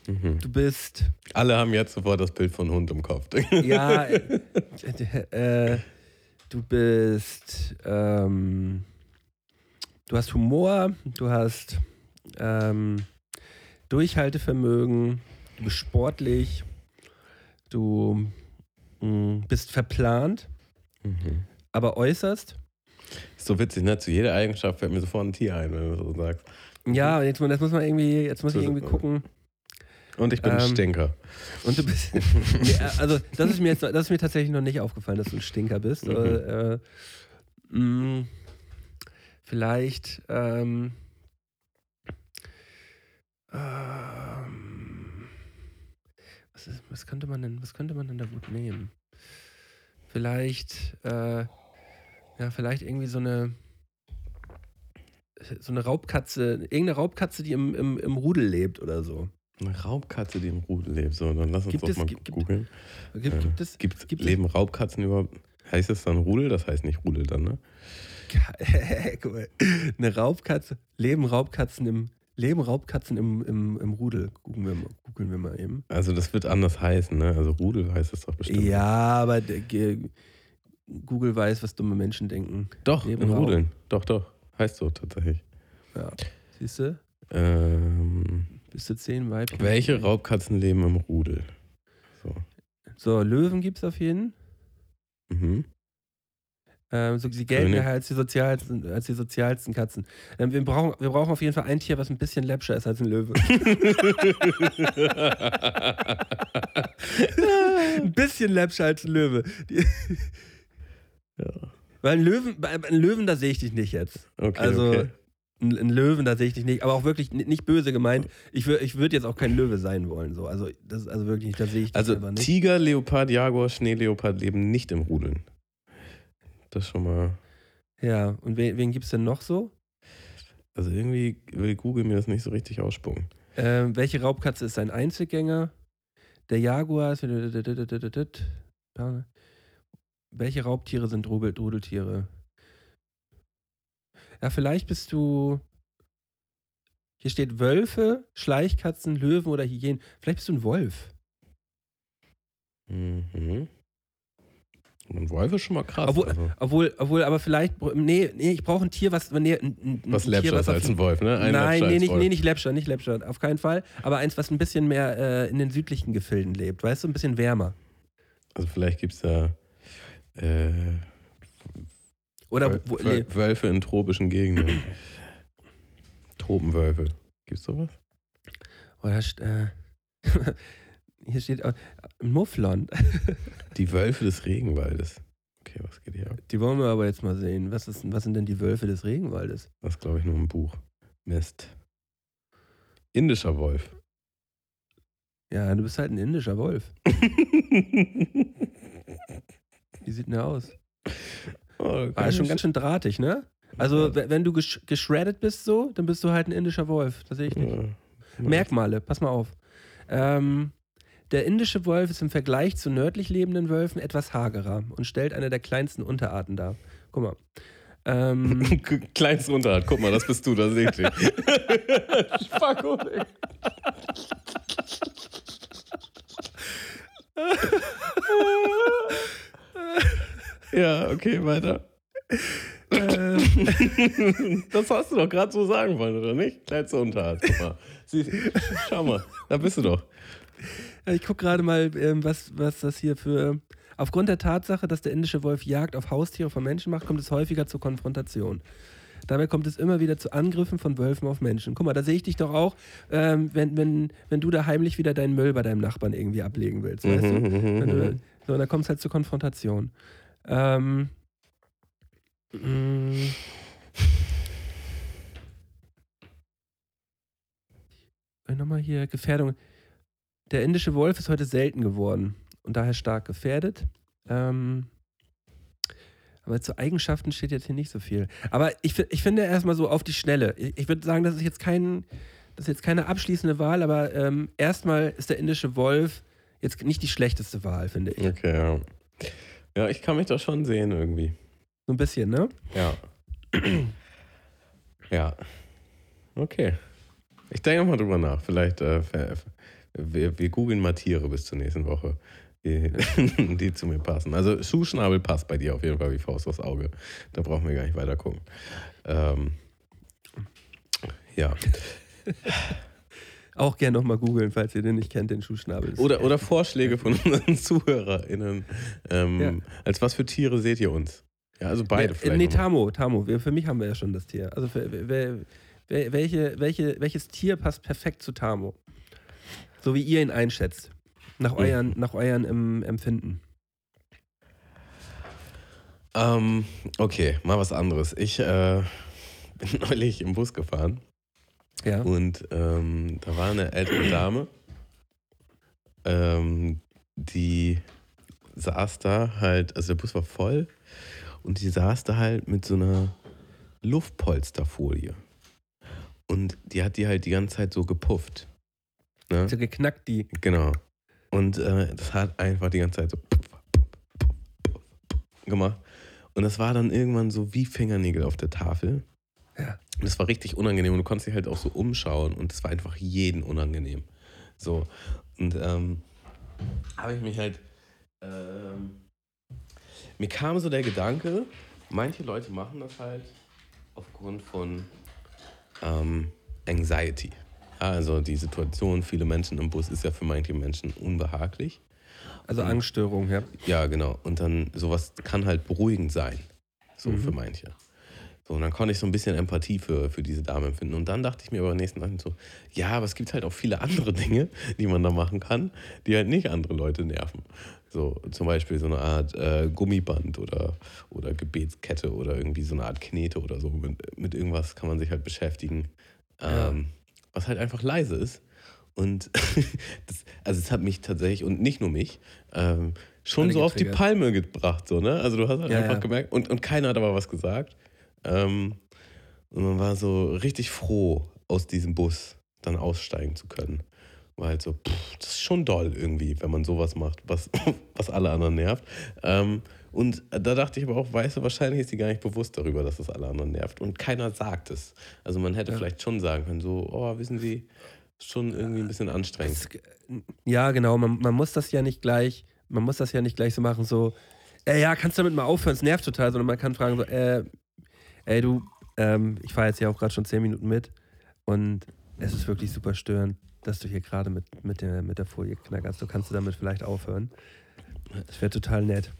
Mhm. du bist Alle haben jetzt sofort das Bild von Hund im Kopf. Ja, äh, äh, du bist, ähm, du hast Humor, du hast ähm, Durchhaltevermögen, du bist sportlich, du mh, bist verplant, Mhm. aber äußerst. Ist so witzig, ne? Zu jeder Eigenschaft fällt mir sofort ein Tier ein, wenn du so sagst. Ja, jetzt, muss- jetzt muss man irgendwie, jetzt muss ich irgendwie gucken. Und ich bin ein Ähm, Stinker. Und du bist. nee, also, das ist, mir jetzt, das ist mir tatsächlich noch nicht aufgefallen, dass du ein Stinker bist. Mhm. Äh, mh, vielleicht. Ähm, ähm, was, ist, was, könnte man denn, was könnte man denn da gut nehmen? Vielleicht. Äh, ja, vielleicht irgendwie so eine. So eine Raubkatze, irgendeine Raubkatze, die im, im, im Rudel lebt oder so. Eine Raubkatze, die im Rudel lebt. So, dann lass uns Gibt doch es- mal gibt- googeln. Gibt, Äh, gibt es, Gibt, gibt es- leben Raubkatzen überhaupt? Heißt es dann Rudel? Das heißt nicht Rudel dann, ne? Guck mal, eine Raubkatze. Leben Raubkatzen im, leben Raubkatzen im, im, im Rudel. Googeln wir, mal, googeln wir mal eben. Also das wird anders heißen, ne? Also Rudel heißt es doch bestimmt. Ja, aber Google weiß, was dumme Menschen denken. Doch, Leben in Raub. Rudeln. Doch, doch. Heißt so tatsächlich. Ja. Siehst du? Ähm, Bis zu zehn Weibchen. welche Raubkatzen leben im Rudel? So. So, Löwen gibt es auf jeden. Mhm. Ähm, so, sie gelten daher als die sozialsten, als die sozialsten Katzen. Ähm, wir, brauchen, wir brauchen auf jeden Fall ein Tier, was ein bisschen läppscher ist als ein Löwe. ein bisschen läppscher als ein Löwe. Ja. Weil ein Löwen, bei Löwen, da sehe ich dich nicht jetzt. Okay, Also okay. Ein, Löwen, da sehe ich dich nicht. Aber auch wirklich ni- nicht böse gemeint. Ich, wür, ich würde jetzt auch kein Löwe sein wollen. So. Also, das ist also wirklich, da sehe ich Also nicht. Tiger, Leopard, Jaguar, Schneeleopard leben nicht im Rudeln. Das schon mal. Ja, und wen, wen gibt es denn noch so? Also irgendwie will Google mir das nicht so richtig ausspucken. Ähm, welche Raubkatze ist ein Einzelgänger? Der Jaguar ist. Welche Raubtiere sind Rudeltiere? Ja, vielleicht bist du. Hier steht Wölfe, Schleichkatzen, Löwen oder Hyänen. Vielleicht bist du ein Wolf. Mhm. Ein Wolf ist schon mal krass. Obwohl, also. obwohl, obwohl, aber vielleicht, nee, nee ich brauche ein Tier, was, nee, ein, ein, Was ein Tier, ist auf- als ein Wolf, ne? Ein Nein, nee nicht, nee, nicht Läppscher, nicht Läppscher, auf keinen Fall. Aber eins, was ein bisschen mehr äh, in den südlichen Gefilden lebt, weißt du, ein bisschen wärmer. Also vielleicht gibt es da äh, Oder Wöl- wo, le- Wölfe in tropischen Gegenden. Tropenwölfe. Gibt's sowas? oder st- äh, hier steht äh, Mufflon. Die Wölfe des Regenwaldes. Okay, was geht hier ab? Die wollen wir aber jetzt mal sehen. Was, ist, was sind denn die Wölfe des Regenwaldes? Das ist, glaube ich, nur ein Buch. Mist. Indischer Wolf. Ja, du bist halt ein indischer Wolf. Wie sieht denn der aus? Oh, Ah, ist schon ganz schön drahtig, ne? Also, wenn du gesch geschreddet bist so, dann bist du halt ein indischer Wolf. Das sehe ich nicht. Merkmale, pass mal auf. Ähm, der indische Wolf ist im Vergleich zu nördlich lebenden Wölfen etwas hagerer und stellt eine der kleinsten Unterarten dar. Guck mal. Ähm, Kleinste Unterart. Guck mal, das bist du, da seht ihr. Spacko, ey. Ja, okay, weiter. äh, Das hast du doch gerade so sagen wollen, oder nicht? Kleinste Unterart. Guck mal. Sieh, schau mal, da bist du doch. ich gucke gerade mal, ähm, was, was das hier für. Aufgrund der Tatsache, dass der indische Wolf Jagd auf Haustiere von Menschen macht, kommt es häufiger zur Konfrontation. Dabei kommt es immer wieder zu Angriffen von Wölfen auf Menschen. Guck mal, da sehe ich dich doch auch, ähm, wenn, wenn, wenn du da heimlich wieder deinen Müll bei deinem Nachbarn irgendwie ablegen willst. Weißt du? Wenn du, so, und dann kommt es halt zur Konfrontation. Ähm, mm. Äh, Nochmal hier, Gefährdung. Der indische Wolf ist heute selten geworden und daher stark gefährdet. Ähm, aber zu Eigenschaften steht jetzt hier nicht so viel. Aber ich, ich finde erstmal so auf die Schnelle. Ich, ich würde sagen, das ist jetzt kein, das ist jetzt keine abschließende Wahl, aber ähm, erstmal ist der indische Wolf jetzt nicht die schlechteste Wahl, finde ich. Okay, ja. Ja, ich kann mich da schon sehen irgendwie. So ein bisschen, ne? Ja. ja. Okay. Ich denke mal drüber nach. Vielleicht, äh, wir, wir googeln mal Tiere bis zur nächsten Woche, die, die zu mir passen. Also Schuhschnabel passt bei dir auf jeden Fall wie Faust aufs Auge. Da brauchen wir gar nicht weiter gucken. Ähm, ja. Auch gerne nochmal googeln, falls ihr den nicht kennt, den Schuhschnabel. Oder, oder Vorschläge von unseren ZuhörerInnen. Ähm, Ja. Als was für Tiere seht ihr uns? Ja, also beide nee, vielleicht. Nee. Tamo, Tamo. Für mich haben wir ja schon das Tier. Also für, wer, wer, welche, welche, welches Tier passt perfekt zu Tamo? So wie ihr ihn einschätzt. Nach Mhm. euren, nach euren ähm, Empfinden. Ähm, okay, mal was anderes. Ich äh, bin neulich im Bus gefahren Ja. und ähm, da war eine ältere Dame, ähm, die saß da halt, also der Bus war voll und die saß da halt mit so einer Luftpolsterfolie. Und die hat die halt die ganze Zeit so gepufft. Ne? So geknackt die. Genau. Und äh, das hat einfach die ganze Zeit so gemacht. Und das war dann irgendwann so wie Fingernägel auf der Tafel. Ja. Und das war richtig unangenehm und du konntest dich halt auch so umschauen und es war einfach jeden unangenehm. So. Und ähm, habe ich mich halt. Ähm, mir kam so der Gedanke, manche Leute machen das halt aufgrund von ähm, Anxiety. Also die Situation, viele Menschen im Bus ist ja für manche Menschen unbehaglich. Also. Angststörung, ja. Ja, genau. Und dann sowas kann halt beruhigend sein. So Mhm. für manche. So, und dann konnte ich so ein bisschen Empathie für, für diese Dame empfinden. Und dann dachte ich mir aber nächsten Tag so, ja, aber es gibt halt auch viele andere Dinge, die man da machen kann, die halt nicht andere Leute nerven. So, zum Beispiel so eine Art äh, Gummiband oder, oder Gebetskette oder irgendwie so eine Art Knete oder so. Mit, mit irgendwas kann man sich halt beschäftigen, Ja. ähm, was halt einfach leise ist. Und das, also es hat mich tatsächlich, und nicht nur mich, ähm, schon Alle so auf die getriggert. Palme gebracht, so, ne? Also du hast halt Ja, einfach ja. gemerkt, und, und keiner hat aber was gesagt. Ähm, und man war so richtig froh, aus diesem Bus dann aussteigen zu können. war halt so, pff, das ist schon doll irgendwie, wenn man sowas macht, was, was alle anderen nervt. Ähm, und da dachte ich aber auch, weißt du, wahrscheinlich ist sie gar nicht bewusst darüber, dass das alle anderen nervt. Und keiner sagt es. Also man hätte Ja. vielleicht schon sagen können, so, oh, wissen Sie, schon irgendwie ein bisschen anstrengend. Es, ja, genau. Man, man muss das ja nicht gleich, man muss das ja nicht gleich so machen, so, äh, ja, kannst du damit mal aufhören, es nervt total, sondern man kann fragen, so, äh, ey du, ähm, ich fahre jetzt ja auch gerade schon zehn Minuten mit und es ist wirklich super störend, dass du hier gerade mit, mit, der, mit der Folie knackerst. Du kannst du damit vielleicht aufhören. Das wäre total nett.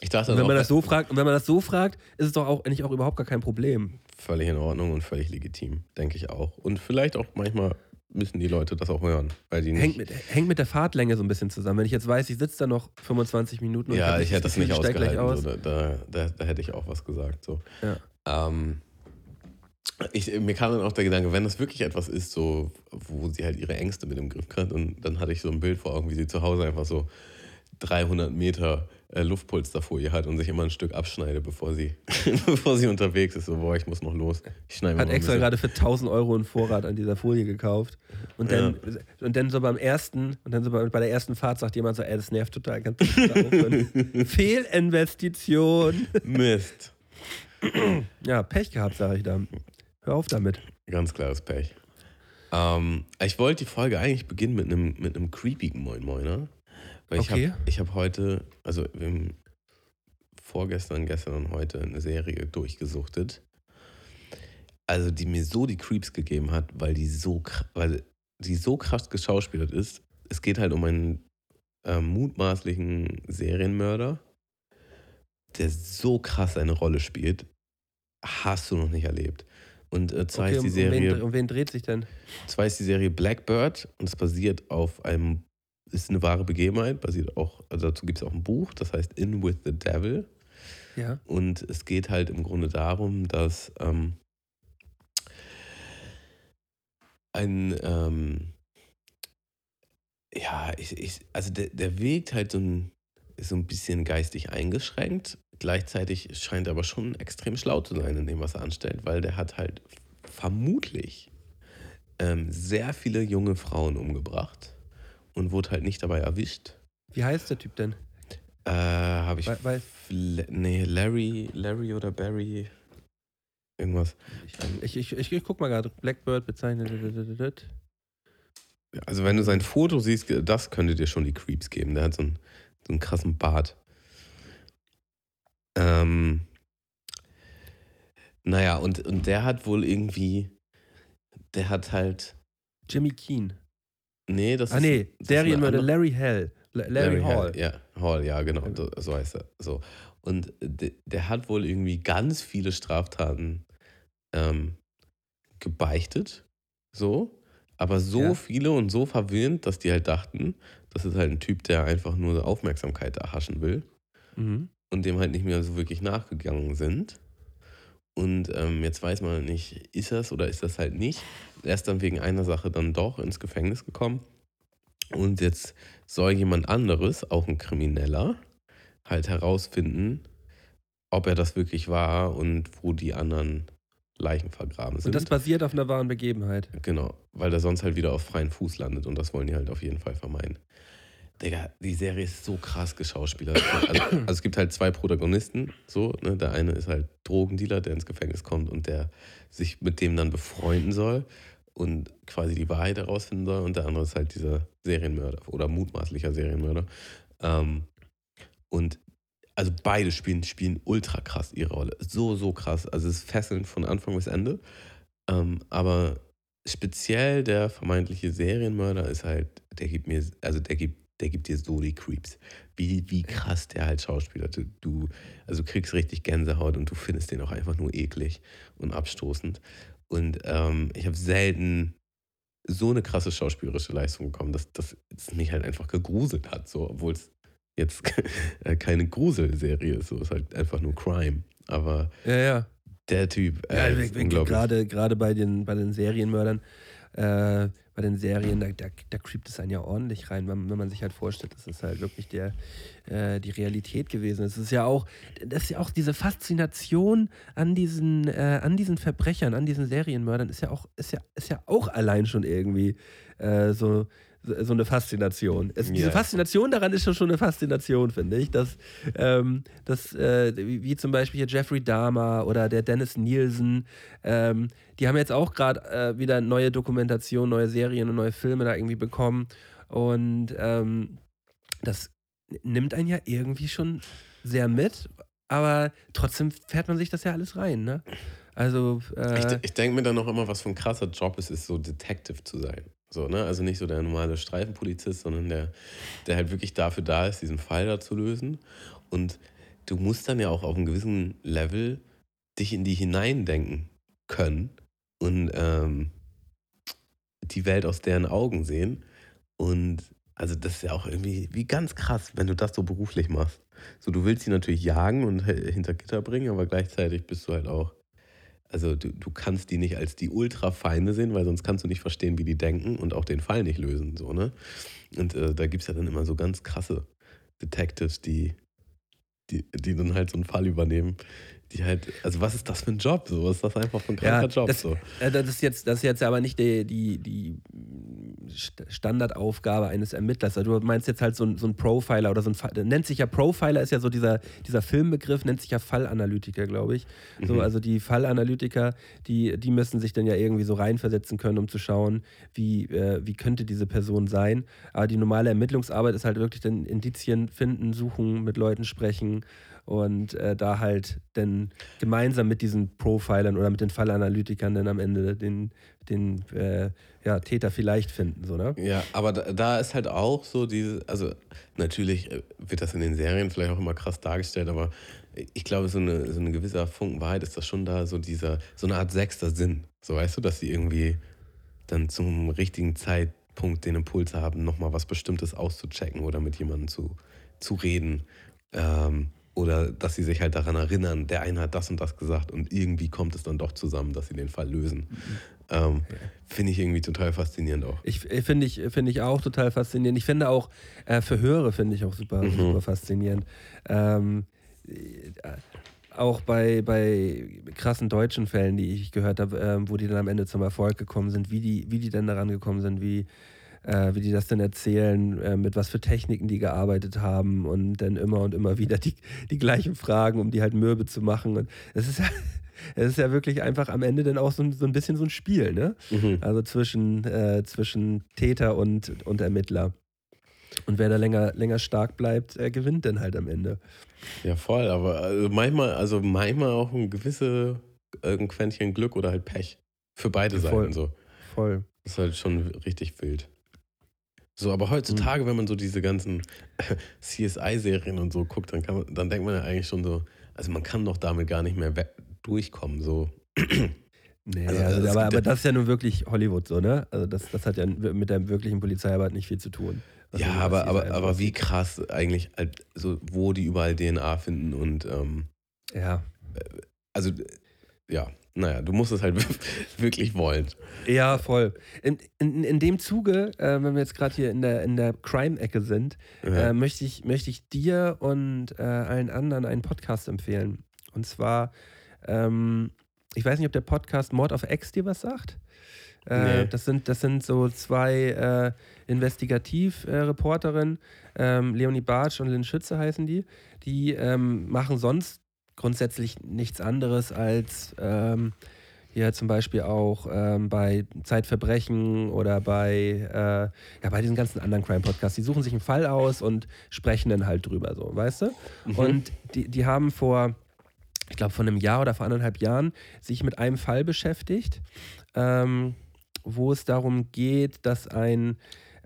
Ich dachte Und wenn man das so fragt, und wenn man das so fragt, ist es doch auch eigentlich auch überhaupt gar kein Problem. völlig in Ordnung und völlig legitim, denke ich auch. Und vielleicht auch manchmal müssen die Leute das auch hören, weil die nicht. Hängt mit, hängt mit der Fahrtlänge so ein bisschen zusammen. Wenn ich jetzt weiß, ich sitze da noch 25 Minuten und ja, ich hätte das nicht ausgehalten. aus. So, da, da, da hätte ich auch was gesagt. So. Ja. Ähm, ich, mir kam dann auch der Gedanke, wenn das wirklich etwas ist, so, wo sie halt ihre Ängste mit im Griff hat, und dann hatte ich so ein Bild vor Augen, wie sie zu Hause einfach so 300 Meter äh, Luftpolsterfolie hat und sich immer ein Stück abschneidet, bevor sie, bevor sie unterwegs ist. So, boah, ich muss noch los. Ich schneide Hat extra gerade für 1000 Euro einen Vorrat an dieser Folie gekauft. Und dann, und dann so beim ersten, und dann so bei, bei der ersten Fahrt sagt jemand so, ey, das nervt total, kannst du? Fehlinvestition. Mist. Ja, Pech gehabt, sage ich da. Hör auf damit. Ganz klares Pech. Ähm, ich wollte die Folge eigentlich beginnen mit einem mit einem creepigen Moin Moiner. Weil ich Okay. habe ich hab heute, also im, vorgestern, gestern und heute eine Serie durchgesuchtet. Also die mir so die Creeps gegeben hat, weil die so, weil die so krass geschauspielert ist. Es geht halt um einen ähm, mutmaßlichen Serienmörder, der so krass seine Rolle spielt. Hast du noch nicht erlebt. Und äh, zwar Okay, ist die Serie. um, wen, um wen dreht sich denn? Zwar ist die Serie Blackbird und es basiert auf einem, ist eine wahre Begebenheit, basiert auch, also dazu gibt es auch ein Buch, das heißt In with the Devil. Ja. Und es geht halt im Grunde darum, dass ähm, ein, ähm, ja, ich, ich, also der, der wirkt halt so ein, so ein bisschen geistig eingeschränkt. Gleichzeitig scheint er aber schon extrem schlau zu sein in dem, was er anstellt, weil der hat halt vermutlich ähm, sehr viele junge Frauen umgebracht und wurde halt nicht dabei erwischt. Wie heißt der Typ denn? Äh, habe ich. Wei- weiß- Fle- nee, Larry, Larry oder Barry. Irgendwas. Ich, ich, ich, ich guck mal gerade. Blackbird bezeichnet. Also, wenn du sein Foto siehst, das könnte dir schon die Creeps geben. Der hat so einen, so einen krassen Bart. Ähm. Naja, und, und der hat wohl irgendwie. Der hat halt. Jimmy Keen. Nee, das Ah, ist. nee. das ist Serienmörder Larry Hell. La- Larry, Hall. Hall. Ja, Hall, ja, genau. so- heißt er. So. Und de, der hat wohl irgendwie ganz viele Straftaten ähm, gebeichtet. So. Aber so Ja. viele und so verwirrend, dass die halt dachten, das ist halt ein Typ, der einfach nur Aufmerksamkeit erhaschen will Mhm. Und dem halt nicht mehr so wirklich nachgegangen sind. Und ähm, jetzt weiß man nicht, ist das oder ist das halt nicht. Er ist dann wegen einer Sache dann doch ins Gefängnis gekommen. Und jetzt soll jemand anderes, auch ein Krimineller, halt herausfinden, ob er das wirklich war und wo die anderen Leichen vergraben sind. Und das basiert auf einer wahren Begebenheit. Genau, weil der sonst halt wieder auf freien Fuß landet und das wollen die halt auf jeden Fall vermeiden. Digga, die Serie ist so krass geschauspielert. Also, also es gibt halt zwei Protagonisten, so, ne? Der eine ist halt Drogendealer, der ins Gefängnis kommt und der sich mit dem dann befreunden soll und quasi die Wahrheit herausfinden soll. Und der andere ist halt dieser Serienmörder oder mutmaßlicher Serienmörder. Ähm, und also beide spielen, spielen ultra krass ihre Rolle. So, so krass. Also es ist fesselnd von Anfang bis Ende. Ähm, aber speziell der vermeintliche Serienmörder ist halt, der gibt mir, also der gibt, der gibt dir so die Creeps. Wie, wie krass der halt schauspielert. Du, du, also kriegst richtig Gänsehaut und du findest den auch einfach nur eklig und abstoßend. Und ähm, ich habe selten so eine krasse schauspielerische Leistung bekommen, dass, dass es mich halt einfach gegruselt hat, so, obwohl es jetzt äh, keine Gruselserie ist, so ist halt einfach nur Crime. Aber Ja, ja. der Typ, Ja, äh, wir- ist unglaublich. gerade, gerade bei den, bei den Serienmördern, äh, bei den Serien, da, da, da creept es einen ja ordentlich rein, wenn, wenn man sich halt vorstellt, das ist halt wirklich der, äh, die Realität gewesen. Es ist ja auch, das ist ja auch diese Faszination an diesen, äh, an diesen Verbrechern, an diesen Serienmördern, ist ja auch, ist ja, ist ja auch allein schon irgendwie äh, so, so, eine Faszination. Es, diese. Faszination daran ist schon, schon eine Faszination, finde ich. Dass, ähm, dass äh, wie, wie zum Beispiel hier Jeffrey Dahmer oder der Dennis Nielsen, ähm, die haben jetzt auch gerade äh, wieder neue Dokumentationen, neue Serien und neue Filme da irgendwie bekommen. Und ähm, das nimmt einen ja irgendwie schon sehr mit, aber trotzdem fährt man sich das ja alles rein, ne? Also, äh, Ich, ich denke mir dann noch immer, was für ein krasser Job es ist, so Detective zu sein. So, ne? Also nicht so der normale Streifenpolizist, sondern der, der halt wirklich dafür da ist, diesen Fall da zu lösen. Und du musst dann ja auch auf einem gewissen Level dich in die hineindenken können und ähm, die Welt aus deren Augen sehen. Und also das ist ja auch irgendwie wie ganz krass, wenn du das so beruflich machst. So, du willst sie natürlich jagen und h- hinter Gitter bringen, aber gleichzeitig bist du halt auch also du, du kannst die nicht als die Ultrafeinde sehen, weil sonst kannst du nicht verstehen, wie die denken und auch den Fall nicht lösen. So, ne? Und äh, da gibt es ja dann immer so ganz krasse Detectives, die, die, die dann halt so einen Fall übernehmen. Die halt, also was ist das für ein Job? So, was ist das einfach für ein kranker Job? das, so. äh, das, ist jetzt, das ist jetzt aber nicht die, die, die St- Standardaufgabe eines Ermittlers. Also du meinst jetzt halt so ein, so ein Profiler oder so ein nennt sich ja Profiler, ist ja so dieser, dieser Filmbegriff, nennt sich ja Fallanalytiker, glaube ich. So, Mhm. also die Fallanalytiker, die, die müssen sich dann ja irgendwie so reinversetzen können, um zu schauen, wie, äh, wie könnte diese Person sein. Aber die normale Ermittlungsarbeit ist halt wirklich dann Indizien finden, suchen, mit Leuten sprechen und äh, da halt dann gemeinsam mit diesen Profilern oder mit den Fallanalytikern dann am Ende den, den äh, ja, Täter vielleicht finden, so, ne? Ja, aber da, da ist halt auch so diese, also natürlich äh, wird das in den Serien vielleicht auch immer krass dargestellt, aber ich glaube, so eine, so eine gewisse Funken Wahrheit ist das schon da, so dieser, so eine Art sechster Sinn. So weißt du, dass sie irgendwie dann zum richtigen Zeitpunkt den Impuls haben, nochmal was Bestimmtes auszuchecken oder mit jemandem zu, zu reden. Ähm, oder dass sie sich halt daran erinnern, der eine hat das und das gesagt und irgendwie kommt es dann doch zusammen, dass sie den Fall lösen. Ähm, Finde ich irgendwie total faszinierend auch. Ich äh, finde ich, finde ich auch total faszinierend. Ich finde auch äh, Verhöre finde ich auch super, Mhm. super faszinierend. Ähm, äh, auch bei, bei krassen deutschen Fällen, die ich gehört habe, ähm, wo die dann am Ende zum Erfolg gekommen sind, wie die, wie die dann daran gekommen sind, wie, äh, wie die das denn erzählen, äh, mit was für Techniken die gearbeitet haben und dann immer und immer wieder die, die gleichen Fragen, um die halt mürbe zu machen. Und es ist ja, es ist ja wirklich einfach am Ende dann auch so, ein- so ein bisschen so ein Spiel, ne? Mhm. Also zwischen, äh, zwischen Täter und, und Ermittler. Und wer da länger, länger stark bleibt, äh, gewinnt dann halt am Ende. Ja, voll, aber also manchmal, also manchmal auch ein gewisse, ein Quäntchen Glück oder halt Pech. Für beide Voll. Seiten so. Voll. Das ist halt schon richtig wild. So, aber heutzutage, wenn man so diese ganzen CSI-Serien und so guckt, dann, kann man, dann denkt man ja eigentlich schon so, also man kann doch damit gar nicht mehr durchkommen. So. Nee, Also, also, es aber, aber das ist ja nun wirklich Hollywood so, ne? Also das, das hat ja mit der wirklichen Polizeiarbeit nicht viel zu tun. Ja, aber, aber, aber wie krass eigentlich, halt so, wo die überall DNA finden und ähm, Ja. also ja, naja, du musst es halt wirklich wollen. Ja, voll. In, in, in dem Zuge, äh, wenn wir jetzt gerade hier in der, in der Crime-Ecke sind, Ja. äh, möchte, ich, möchte ich dir und äh, allen anderen einen Podcast empfehlen. Und zwar, ähm, ich weiß nicht, ob der Podcast Mord of X dir was sagt. Äh, Nee. das, sind, das sind so zwei äh, Investigativ-Reporterinnen, ähm, Leonie Bartsch und Lynn Schütze heißen die. Die ähm, machen sonst grundsätzlich nichts anderes als ähm, hier zum Beispiel auch ähm, bei Zeitverbrechen oder bei, äh, ja, bei diesen ganzen anderen Crime-Podcasts. Die suchen sich einen Fall aus und sprechen dann halt drüber, so, weißt du? Mhm. Und die, die haben vor, ich glaube, vor einem Jahr oder vor anderthalb Jahren sich mit einem Fall beschäftigt, ähm, wo es darum geht, dass ein,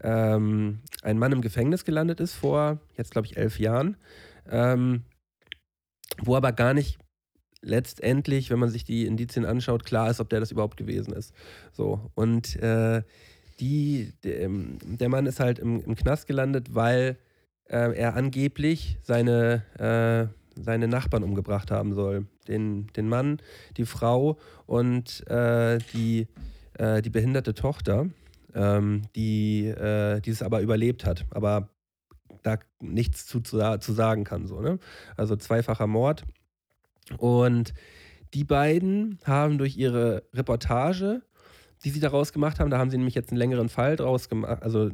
ähm, ein Mann im Gefängnis gelandet ist vor, jetzt glaube ich, elf Jahren, ähm, wo aber gar nicht letztendlich, wenn man sich die Indizien anschaut, klar ist, ob der das überhaupt gewesen ist. So, und äh, die, der, ähm, der Mann ist halt im, im Knast gelandet, weil äh, er angeblich seine, äh, seine Nachbarn umgebracht haben soll. Den, den Mann, die Frau und äh, die, äh, die behinderte Tochter, ähm, die, äh, die es aber überlebt hat, aber da nichts zu, zu, zu sagen kann. So, ne? Also zweifacher Mord. Und die beiden haben durch ihre Reportage die sie daraus gemacht haben. Da haben sie nämlich jetzt einen längeren Fall draus gemacht, also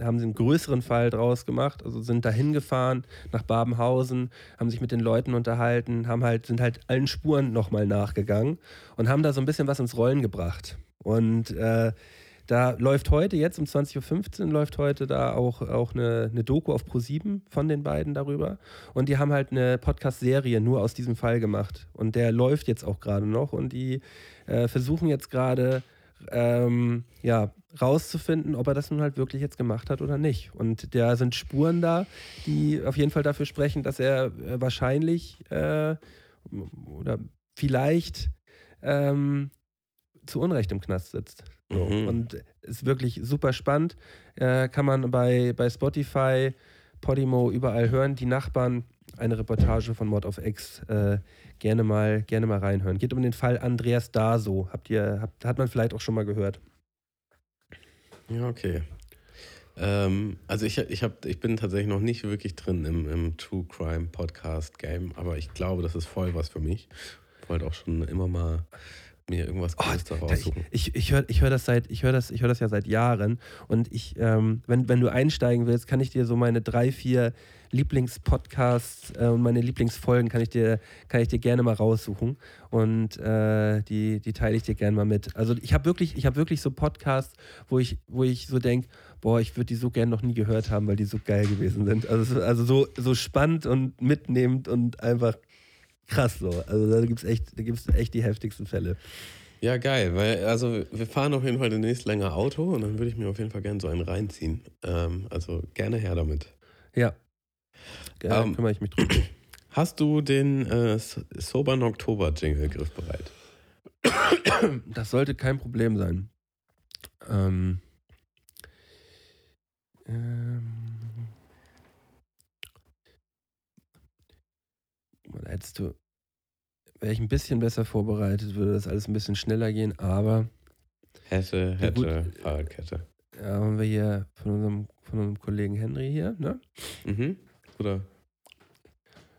haben sie einen größeren Fall draus gemacht, also sind da hingefahren nach Babenhausen, haben sich mit den Leuten unterhalten, haben halt, sind halt allen Spuren nochmal nachgegangen und haben da so ein bisschen was ins Rollen gebracht. Und äh, da läuft heute, jetzt um 20.15 Uhr, läuft heute da auch, auch eine, eine Doku auf Pro7 von den beiden darüber. Und die haben halt eine Podcast-Serie nur aus diesem Fall gemacht. Und der läuft jetzt auch gerade noch. Und die äh, versuchen jetzt gerade ähm, ja, rauszufinden, ob er das nun halt wirklich jetzt gemacht hat oder nicht. Und da sind Spuren da, die auf jeden Fall dafür sprechen, dass er äh, wahrscheinlich äh, oder vielleicht ähm, zu Unrecht im Knast sitzt. So. Mhm. Und ist wirklich super spannend. Äh, kann man bei, bei Spotify, Podimo überall hören. Die Nachbarn, eine Reportage von Mod of X, äh, gerne, mal, gerne mal reinhören. Geht um den Fall Andreas Daso. Habt ihr, habt, hat man vielleicht auch schon mal gehört. Ja, okay. Ähm, also ich, ich, hab, ich bin tatsächlich noch nicht wirklich drin im, im True Crime Podcast Game, aber ich glaube, das ist voll was für mich. Ich wollte auch schon immer mal mir irgendwas Cooles da Da- raussuchen. Ich, ich, ich höre ich hör das seit, ich höre das, ich höre das ja seit Jahren. Und ich, ähm, wenn, wenn du einsteigen willst, kann ich dir so meine drei, vier Lieblingspodcasts äh, und meine Lieblingsfolgen kann ich dir, kann ich dir gerne mal raussuchen. Und äh, die, die teile ich dir gerne mal mit. Also ich habe wirklich, ich habe wirklich so Podcasts, wo ich, wo ich so denke, boah, ich würde die so gerne noch nie gehört haben, weil die so geil gewesen sind. Also, also so, so spannend und mitnehmend und einfach krass so. Also da gibt es echt, da gibt's echt die heftigsten Fälle. Ja, geil, weil also wir fahren auf jeden Fall demnächst länger Auto und dann würde ich mir auf jeden Fall gerne so einen reinziehen. Ähm, also gerne her damit. Ja. Da Ähm, kümmere ich mich drum. Hast du den äh, Sobern Oktober Jingle griffbereit? Das sollte kein Problem sein. Ähm, ähm, da hättest du, wäre ich ein bisschen besser vorbereitet, würde das alles ein bisschen schneller gehen, aber Hätte, Ja, gut. hätte, Fahrradkette. ja, haben wir hier von unserem, von unserem Kollegen Henry hier, ne? Mhm. Guter,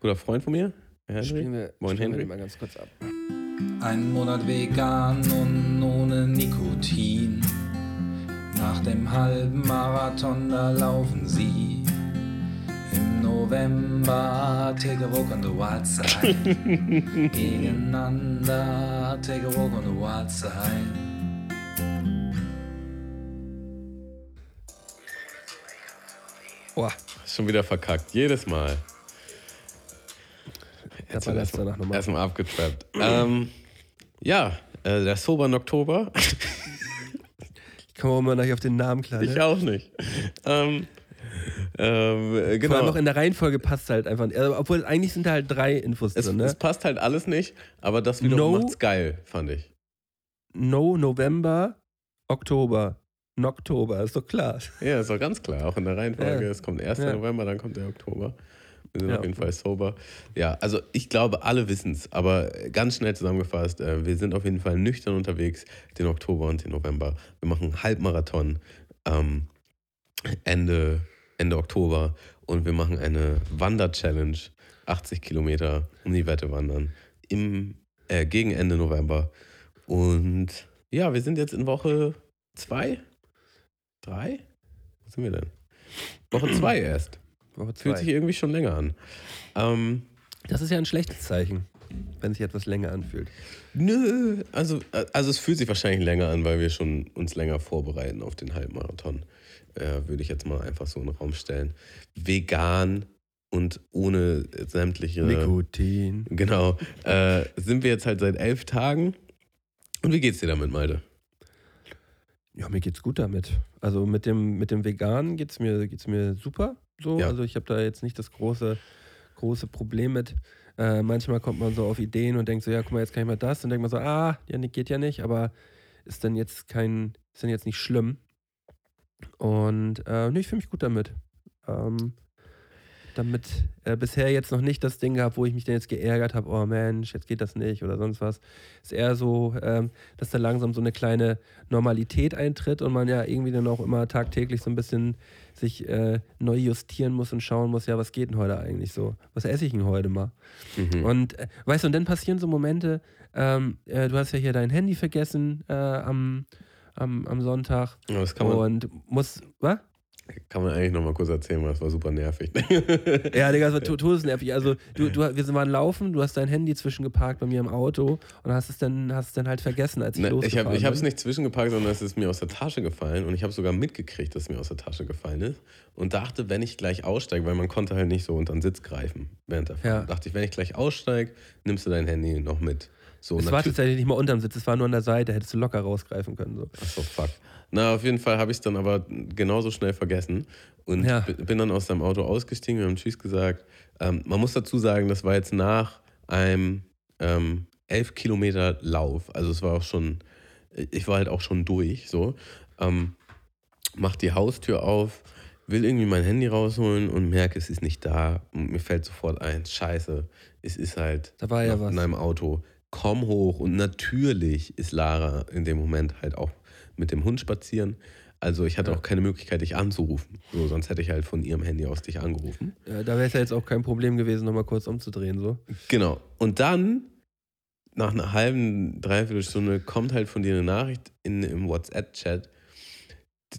guter Freund von mir, Henry. Spielen wir, Moin, spielen Henry. mal ganz kurz ab. Ein Monat vegan und ohne Nikotin. Nach dem halben Marathon, da laufen sie. November, take a walk on the wild side. Gegeneinander, take a walk on the wild side. Boah, Schon wieder verkackt, jedes Mal. das war letzter nach nochmal. Erstmal abgetrappt. ähm, ja, äh, der Sobern Oktober. Ich komme auch immer nicht auf den Namen klar. ich Ne? auch nicht. ähm, ähm, äh, Vor allem genau. auch in der Reihenfolge passt halt einfach. Also, obwohl eigentlich sind da halt drei Infos Es, drin, ne? es passt halt alles nicht, aber das wiederum No. macht's geil, fand ich. No, November, Oktober. Noktober, ist doch klar. Ja, ist doch ganz klar. Auch in der Reihenfolge. Ja. Es kommt 1. Ja. November, dann kommt der Oktober. Wir sind Ja. auf jeden Fall sober. Ja, also ich glaube, alle wissen es, aber ganz schnell zusammengefasst, äh, wir sind auf jeden Fall nüchtern unterwegs, den Oktober und den November. Wir machen einen Halbmarathon ähm, Ende, Ende Oktober und wir machen eine Wander-Challenge, 80 Kilometer um die Wette wandern, im, äh, gegen Ende November. Und ja, wir sind jetzt in Woche zwei, drei? Wo sind wir denn? Woche zwei erst. Woche Fühlt zwei. sich irgendwie schon länger an. Ähm, Das ist ja ein schlechtes Zeichen, wenn sich etwas länger anfühlt. nö, also, also es fühlt sich wahrscheinlich länger an, weil wir schon uns länger vorbereiten auf den Halbmarathon. Äh, würde ich jetzt mal einfach so in den Raum stellen. Vegan und ohne sämtliche. Nikotin. Genau. Äh, sind wir jetzt halt seit elf Tagen. Und wie geht's dir damit, Malte? Ja, mir geht's gut damit. Also mit dem, mit dem Veganen geht's mir, geht's mir super. So. Ja. Also ich habe da jetzt nicht das große, große Problem mit. Äh, manchmal kommt man so auf Ideen und denkt so, ja, guck mal, jetzt kann ich mal das. Und denkt man so, ah, ja, geht ja nicht, aber ist dann jetzt kein, ist dann jetzt nicht schlimm. Und äh, nee, ich fühle mich gut damit. Ähm, damit äh, bisher jetzt noch nicht das Ding gehabt, wo ich mich dann jetzt geärgert habe, oh Mensch, jetzt geht das nicht oder sonst was. Ist eher so, ähm, dass da langsam so eine kleine Normalität eintritt und man ja irgendwie dann auch immer tagtäglich so ein bisschen sich äh, neu justieren muss und schauen muss, ja, was geht denn heute eigentlich so? Was esse ich denn heute mal? Mhm. Und äh, weißt du, und dann passieren so Momente, ähm, äh, du hast ja hier dein Handy vergessen äh, am, am, am Sonntag. Ja, und muss, was? Kann man eigentlich nochmal kurz erzählen, weil das war super nervig. Ja, Digga, das war to- todesnervig. Also, du, du, wir waren laufen, du hast dein Handy zwischengeparkt bei mir im Auto und hast es dann, hast es dann halt vergessen, als ich Ne, ich losgefahren habe ich es bin. nicht zwischengepackt, sondern es ist mir aus der Tasche gefallen und ich habe sogar mitgekriegt, dass es mir aus der Tasche gefallen ist und dachte, wenn ich gleich aussteige, weil man konnte halt nicht so unter den Sitz greifen während der Fahrt, Ja. dachte ich, wenn ich gleich aussteige, nimmst du dein Handy noch mit. So, Es war tatsächlich nicht mal unterm Sitz, es war nur an der Seite, hättest du locker rausgreifen können. So. Achso, fuck. Na, auf jeden Fall habe ich es dann aber genauso schnell vergessen und Ja. bi- bin dann aus seinem Auto ausgestiegen, wir haben Tschüss gesagt. Ähm, man muss dazu sagen, das war jetzt nach einem ähm, 11 Kilometer Lauf. Also es war auch schon, ich war halt auch schon durch, so. Ähm, mach die Haustür auf, will irgendwie mein Handy rausholen und merke, es ist nicht da. Und mir fällt sofort ein, scheiße, es ist halt Da war ja was. in einem Auto. Komm hoch und natürlich ist Lara in dem Moment halt auch mit dem Hund spazieren. Also ich hatte Ja. auch keine Möglichkeit, dich anzurufen. So, sonst hätte ich halt von ihrem Handy aus dich angerufen. Ja, da wäre es ja jetzt auch kein Problem gewesen, nochmal kurz umzudrehen. So. Genau. Und dann, nach einer halben, dreiviertel Stunde, kommt halt von dir eine Nachricht in, im WhatsApp-Chat,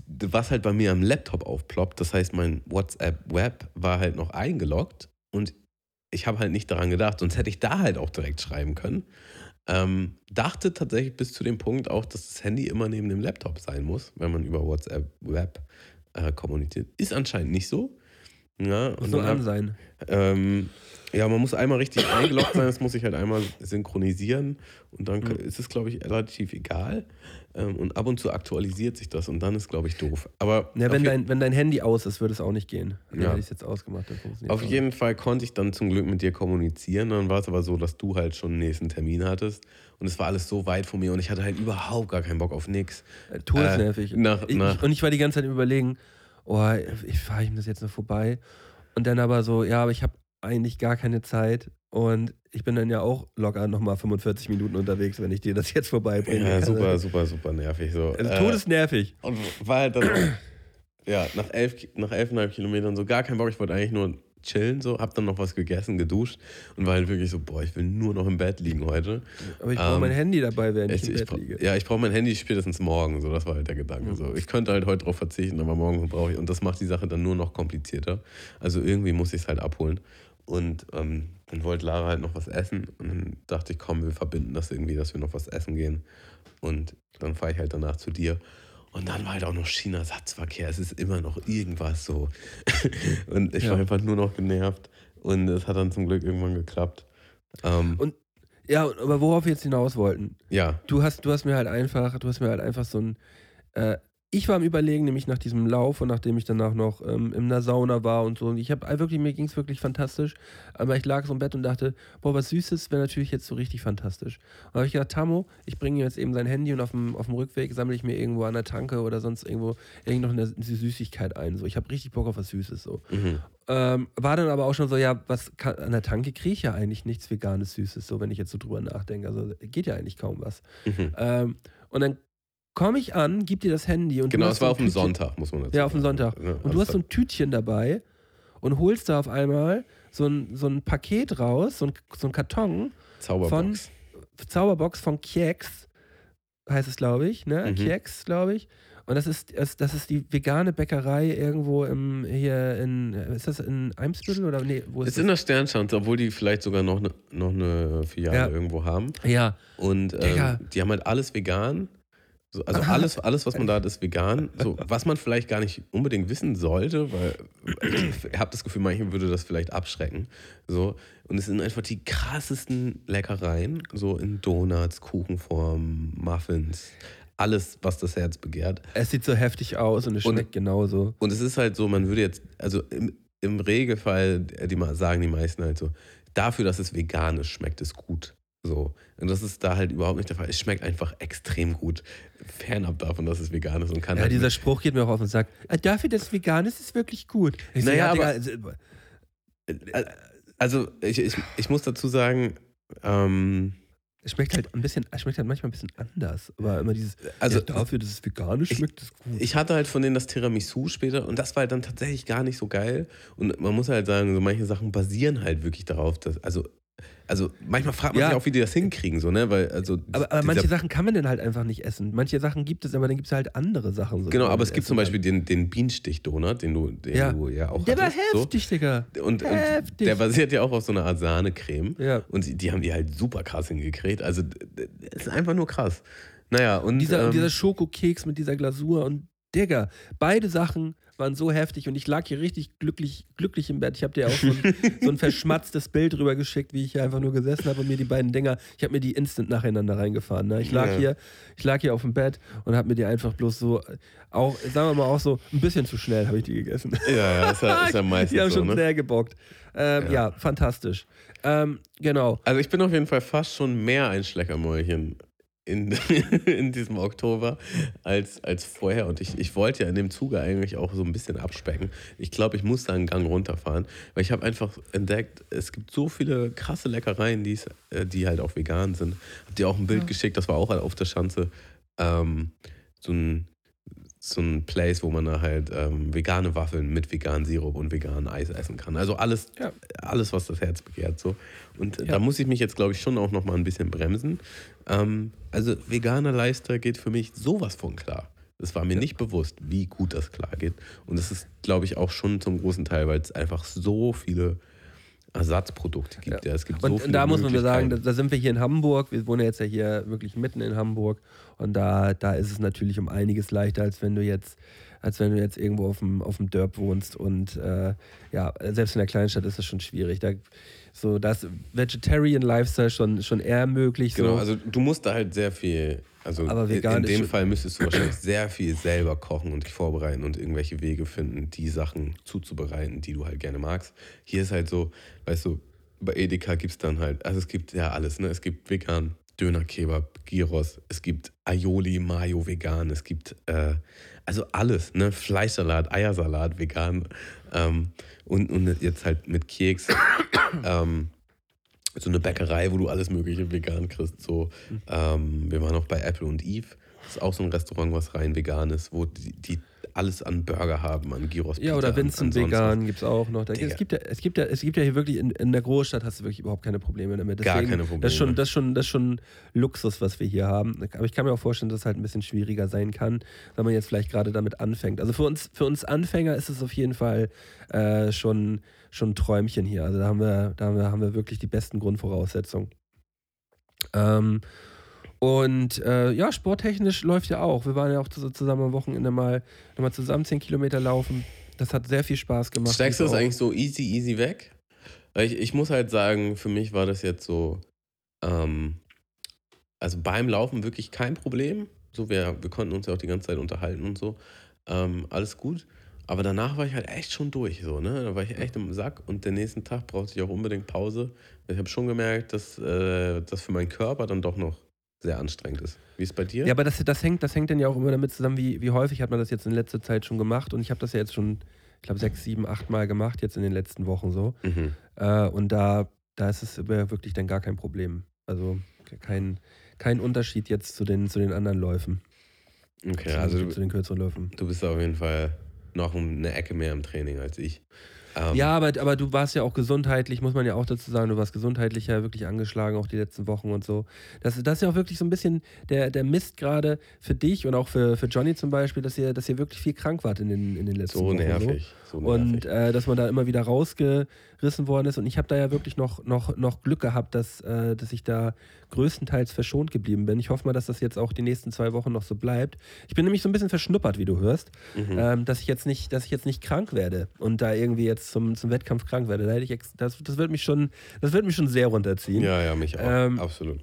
was halt bei mir am Laptop aufploppt. Das heißt, mein WhatsApp-Web war halt noch eingeloggt und ich habe halt nicht daran gedacht, sonst hätte ich da halt auch direkt schreiben können. Ähm, dachte tatsächlich bis zu dem Punkt auch, dass das Handy immer neben dem Laptop sein muss, wenn man über WhatsApp-Web äh, kommuniziert. Ist anscheinend nicht so. Ja, Muss und dann hab, an sein. ähm, ja, man muss einmal richtig eingeloggt sein, das muss ich halt einmal synchronisieren und dann Mhm. ist es, glaube ich, relativ egal. Ähm, und ab und zu aktualisiert sich das und dann ist, glaube ich, doof. Aber Ja, wenn, dein, wenn dein Handy aus ist, würde es auch nicht gehen. Dann Ja. hätte ich es jetzt ausgemacht. Auf auch jeden Fall konnte ich dann zum Glück mit dir kommunizieren. Dann war es aber so, dass du halt schon einen nächsten Termin hattest und es war alles so weit von mir und ich hatte halt überhaupt gar keinen Bock auf nix. nicht. Äh, Todesnervig. Äh, nach- nach- ich, und ich war die ganze Zeit im Überlegen, oh, ich fahre ihm das jetzt noch vorbei. Und dann aber so, ja, aber ich habe eigentlich gar keine Zeit. Und ich bin dann ja auch locker nochmal 45 Minuten unterwegs, wenn ich dir das jetzt vorbeibringe. Ja, Also, super, super, super nervig. So. Also Äh, todesnervig. Und war halt dann ja, nach elf, nach elfeinhalb Kilometern so gar keinen Bock. Ich wollte eigentlich nur chillen, so, hab dann noch was gegessen, geduscht und war halt wirklich so, boah, ich will nur noch im Bett liegen heute. Aber ich brauche ähm, mein Handy dabei, während ich, Ich, im Bett liege. ja, ich brauche mein Handy spätestens morgen, so, das war halt der Gedanke. Mhm. So. Ich könnte halt heute drauf verzichten, aber morgen brauche ich, und das macht die Sache dann nur noch komplizierter. Also irgendwie muss ich es halt abholen. Und ähm, dann wollte Lara halt noch was essen und dann dachte ich, komm, wir verbinden das irgendwie, dass wir noch was essen gehen. Und dann fahre ich halt danach zu dir. Und dann war halt auch noch China-Satzverkehr. Es ist immer noch irgendwas so. und ich Ja. war einfach nur noch genervt. Und es hat dann zum Glück irgendwann geklappt. Ähm, Und- Ja, aber worauf wir jetzt hinaus wollten. ja, Du hast, du hast mir halt einfach, du hast mir halt einfach so ein. Äh, ich war am Überlegen, nämlich nach diesem Lauf und nachdem ich danach noch ähm, in der Sauna war und so. Und ich habe wirklich, mir ging es wirklich fantastisch. Aber ich lag so im Bett und dachte, boah, was Süßes wäre natürlich jetzt so richtig fantastisch. Und da habe ich gedacht, Tammo, ich bringe ihm jetzt eben sein Handy und auf dem, auf dem Rückweg sammle ich mir irgendwo an der Tanke oder sonst irgendwo irgend noch eine Süßigkeit ein. So, ich habe richtig Bock auf was Süßes. So. mhm. Ähm, war dann aber auch schon so, ja, was kann, an der Tanke kriege ich ja eigentlich nichts Veganes, Süßes, so wenn ich jetzt so drüber nachdenke. Also geht ja eigentlich kaum was. Mhm. Ähm, und dann komme ich an, gib dir das Handy und Genau, es war auf dem Sonntag, muss man dazu Ja, auf dem. Sonntag. Ja, Und du hast so ein Tütchen dabei und holst da auf einmal so ein, so ein Paket raus, so ein, so ein Karton, Zauberbox. Zauberbox von Keks, heißt es, glaube ich, ne? Mhm. Keks, glaube ich. Und das ist, das, ist die vegane Bäckerei irgendwo im, hier in, ist das in Eimsbüttel oder nee, wo ist Ist das? in der Sternschanze, obwohl die vielleicht sogar noch eine noch eine Filiale Ja. irgendwo haben. ja, Und ähm, die haben halt alles vegan. So, also alles, alles, was man da hat, ist vegan. So, was man vielleicht gar nicht unbedingt wissen sollte, weil ich habe das Gefühl, manchen würde das vielleicht abschrecken. So. Und es sind einfach die krassesten Leckereien, so in Donuts, Kuchenform, Muffins, alles, was das Herz begehrt. es sieht so heftig aus und es Und- schmeckt genauso. Und es ist halt so, man würde jetzt, also im, im Regelfall, die sagen die meisten halt so, dafür, dass es vegan ist, schmeckt es gut. So. Und das ist da halt überhaupt nicht der Fall. Es schmeckt einfach extrem gut. Fernab davon, dass es vegan ist und kann Ja, halt dieser Spruch geht mir auch auf den Sack. Ah, dafür, dass es vegan ist, ist wirklich gut. Ich so, Naja, ja, aber- also, Also ich, ich, ich muss dazu sagen, ähm, es schmeckt halt ein bisschen, schmeckt halt manchmal ein bisschen anders. Aber immer dieses, also ja, dafür, dass es vegan ist, schmeckt es gut. ich hatte halt von denen das Tiramisu später und das war halt dann tatsächlich gar nicht so geil. Und man muss halt sagen, so manche Sachen basieren halt wirklich darauf, dass, also Also manchmal fragt man Ja. sich auch, wie die das hinkriegen, so, ne? Weil, also Aber, aber manche Sachen kann man dann halt einfach nicht essen. Manche Sachen gibt es, aber dann gibt es halt andere Sachen. So, Genau, aber es gibt zum kann. Beispiel den, den Bienenstich-Donut, den du, den Ja. du ja auch Der war hattest, heftig, Digga. So. Und, und Heftig. der basiert ja auch auf so einer Art Sahnecreme. Ja. Und die, die haben die halt super krass hingekriegt. Also, das ist einfach nur krass. Naja, und. Dieser, ähm, dieser Schokokeks mit dieser Glasur und Digga, beide Sachen waren so heftig und ich lag hier richtig glücklich, glücklich im Bett. Ich habe dir auch so ein, so ein verschmatztes Bild rüber geschickt, wie ich hier einfach nur gesessen habe und mir die beiden Dinger, ich habe mir die instant nacheinander reingefahren. Ne? Ich lag Ja. hier, ich lag hier auf dem Bett und habe mir die einfach bloß so, auch, sagen wir mal auch so, ein bisschen zu schnell habe ich die gegessen. ja, ja, ist ja, ist ja meistens die haben so, schon ne? sehr gebockt. Ähm, ja. Ja. fantastisch. Ähm, genau. Also ich bin auf jeden Fall fast schon mehr ein Schleckermäulchen in, in diesem Oktober als, als vorher. Und ich, ich wollte ja in dem Zuge eigentlich auch so ein bisschen abspecken. Ich glaube, ich muss da einen Gang runterfahren, weil ich habe einfach entdeckt, es gibt so viele krasse Leckereien, die's, äh, die halt auch vegan sind. Hab dir auch ein Bild geschickt, das war auch auf der Schanze. Ähm, so ein so ein Place, wo man da halt ähm, vegane Waffeln mit veganem Sirup und veganem Eis essen kann. Also alles, Ja. alles was das Herz begehrt. So. Und Ja. da muss ich mich jetzt, glaube ich, schon auch noch mal ein bisschen bremsen. Ähm, also veganer Lifestyle geht für mich sowas von klar. Es war mir nicht bewusst, wie gut das klar geht. Und das ist, glaube ich, auch schon zum großen Teil, weil es einfach so viele Ersatzprodukte gibt. Ja. es gibt so Und da muss man sagen, da sind wir hier in Hamburg. Wir wohnen jetzt ja hier wirklich mitten in Hamburg. Und da, da ist es natürlich um einiges leichter, als wenn du jetzt, als wenn du jetzt irgendwo auf dem, auf dem Dörp wohnst. Und äh, ja, selbst in der Kleinstadt ist es schon schwierig. Da, so, das Vegetarian Lifestyle schon, schon eher möglich. Genau, so. also du musst da halt sehr viel, also Aber in- vegan in dem Fall müsstest du wahrscheinlich sehr viel selber kochen und dich vorbereiten und irgendwelche Wege finden, die Sachen zuzubereiten, die du halt gerne magst. Hier ist halt so, weißt du, bei Edeka gibt es dann halt, also es gibt ja alles, ne? Es gibt vegan, Döner, Kebab, Gyros, es gibt Aioli, Mayo vegan, es gibt äh, also alles, ne? Fleischsalat, Eiersalat vegan ähm, und, und jetzt halt mit Keks. ähm, so eine Bäckerei, wo du alles Mögliche vegan kriegst. So, Mhm. ähm, wir waren auch bei Apple und Eve. Das ist auch so ein Restaurant, was rein vegan ist, wo die, die alles an Burger haben, an Gyros. ja, oder Pizza, Vincent Vegan gibt es auch noch. Da, es, gibt ja, es, gibt ja, es gibt ja hier wirklich, in, in der Großstadt hast du wirklich überhaupt keine Probleme damit. Gar keine Das ist, schon, Probleme. das, ist schon, das ist schon Luxus, was wir hier haben. Aber ich kann mir auch vorstellen, dass es halt ein bisschen schwieriger sein kann, wenn man jetzt vielleicht gerade damit anfängt. Also für uns, für uns Anfänger ist es auf jeden Fall äh, schon, schon ein Träumchen hier. Also da haben wir, da haben wir, haben wir wirklich die besten Grundvoraussetzungen. Ähm, und äh, ja, sporttechnisch läuft ja auch. Wir waren ja auch zus- zusammen am Wochenende mal, nochmal zusammen 10 Kilometer laufen. Das hat sehr viel Spaß gemacht. Steigst du das eigentlich so easy, easy weg? Weil ich, ich muss halt sagen, für mich war das jetzt so, ähm, also beim Laufen wirklich kein Problem. So, wir, wir konnten uns ja auch die ganze Zeit unterhalten und so. Ähm, alles gut. Aber danach war ich halt echt schon durch, so, ne? Da war ich echt im Sack und den nächsten Tag brauchte ich auch unbedingt Pause. Ich habe schon gemerkt, dass äh, das für meinen Körper dann doch noch sehr anstrengend ist. Wie ist es bei dir? Ja, aber das, das, hängt, das hängt dann ja auch immer damit zusammen, wie, wie häufig hat man das jetzt in letzter Zeit schon gemacht. Und ich habe das ja jetzt schon, ich glaube, sechs, sieben, acht Mal gemacht, jetzt in den letzten Wochen so. Mhm. Äh, und da, da ist es wirklich dann gar kein Problem. Also kein, kein Unterschied jetzt zu den, zu den anderen Läufen. Okay, also zu den kürzeren Läufen. du bist auf jeden Fall noch eine Ecke mehr im Training als ich. Ähm, Ja, aber, aber du warst ja auch gesundheitlich, muss man ja auch dazu sagen, du warst gesundheitlich ja wirklich angeschlagen, auch die letzten Wochen und so. Das, das ist ja auch wirklich so ein bisschen der, der Mist gerade für dich und auch für, für Johnny zum Beispiel, dass ihr, dass ihr wirklich viel krank wart in den, in den letzten So Wochen. nervig. So nervig. Und äh, dass man da immer wieder rausgerissen worden ist. Und ich habe da ja wirklich noch, noch, noch Glück gehabt, dass, äh, dass ich da größtenteils verschont geblieben bin. Ich hoffe mal, dass das jetzt auch die nächsten zwei Wochen noch so bleibt. Ich bin nämlich so ein bisschen verschnuppert, wie du hörst, Mhm. ähm, dass ich jetzt nicht, dass ich jetzt nicht krank werde und da irgendwie jetzt zum, zum Wettkampf krank werde. Da ich das, das wird mich schon, das wird mich schon sehr runterziehen. Ja, ja, mich auch. Ähm, Absolut.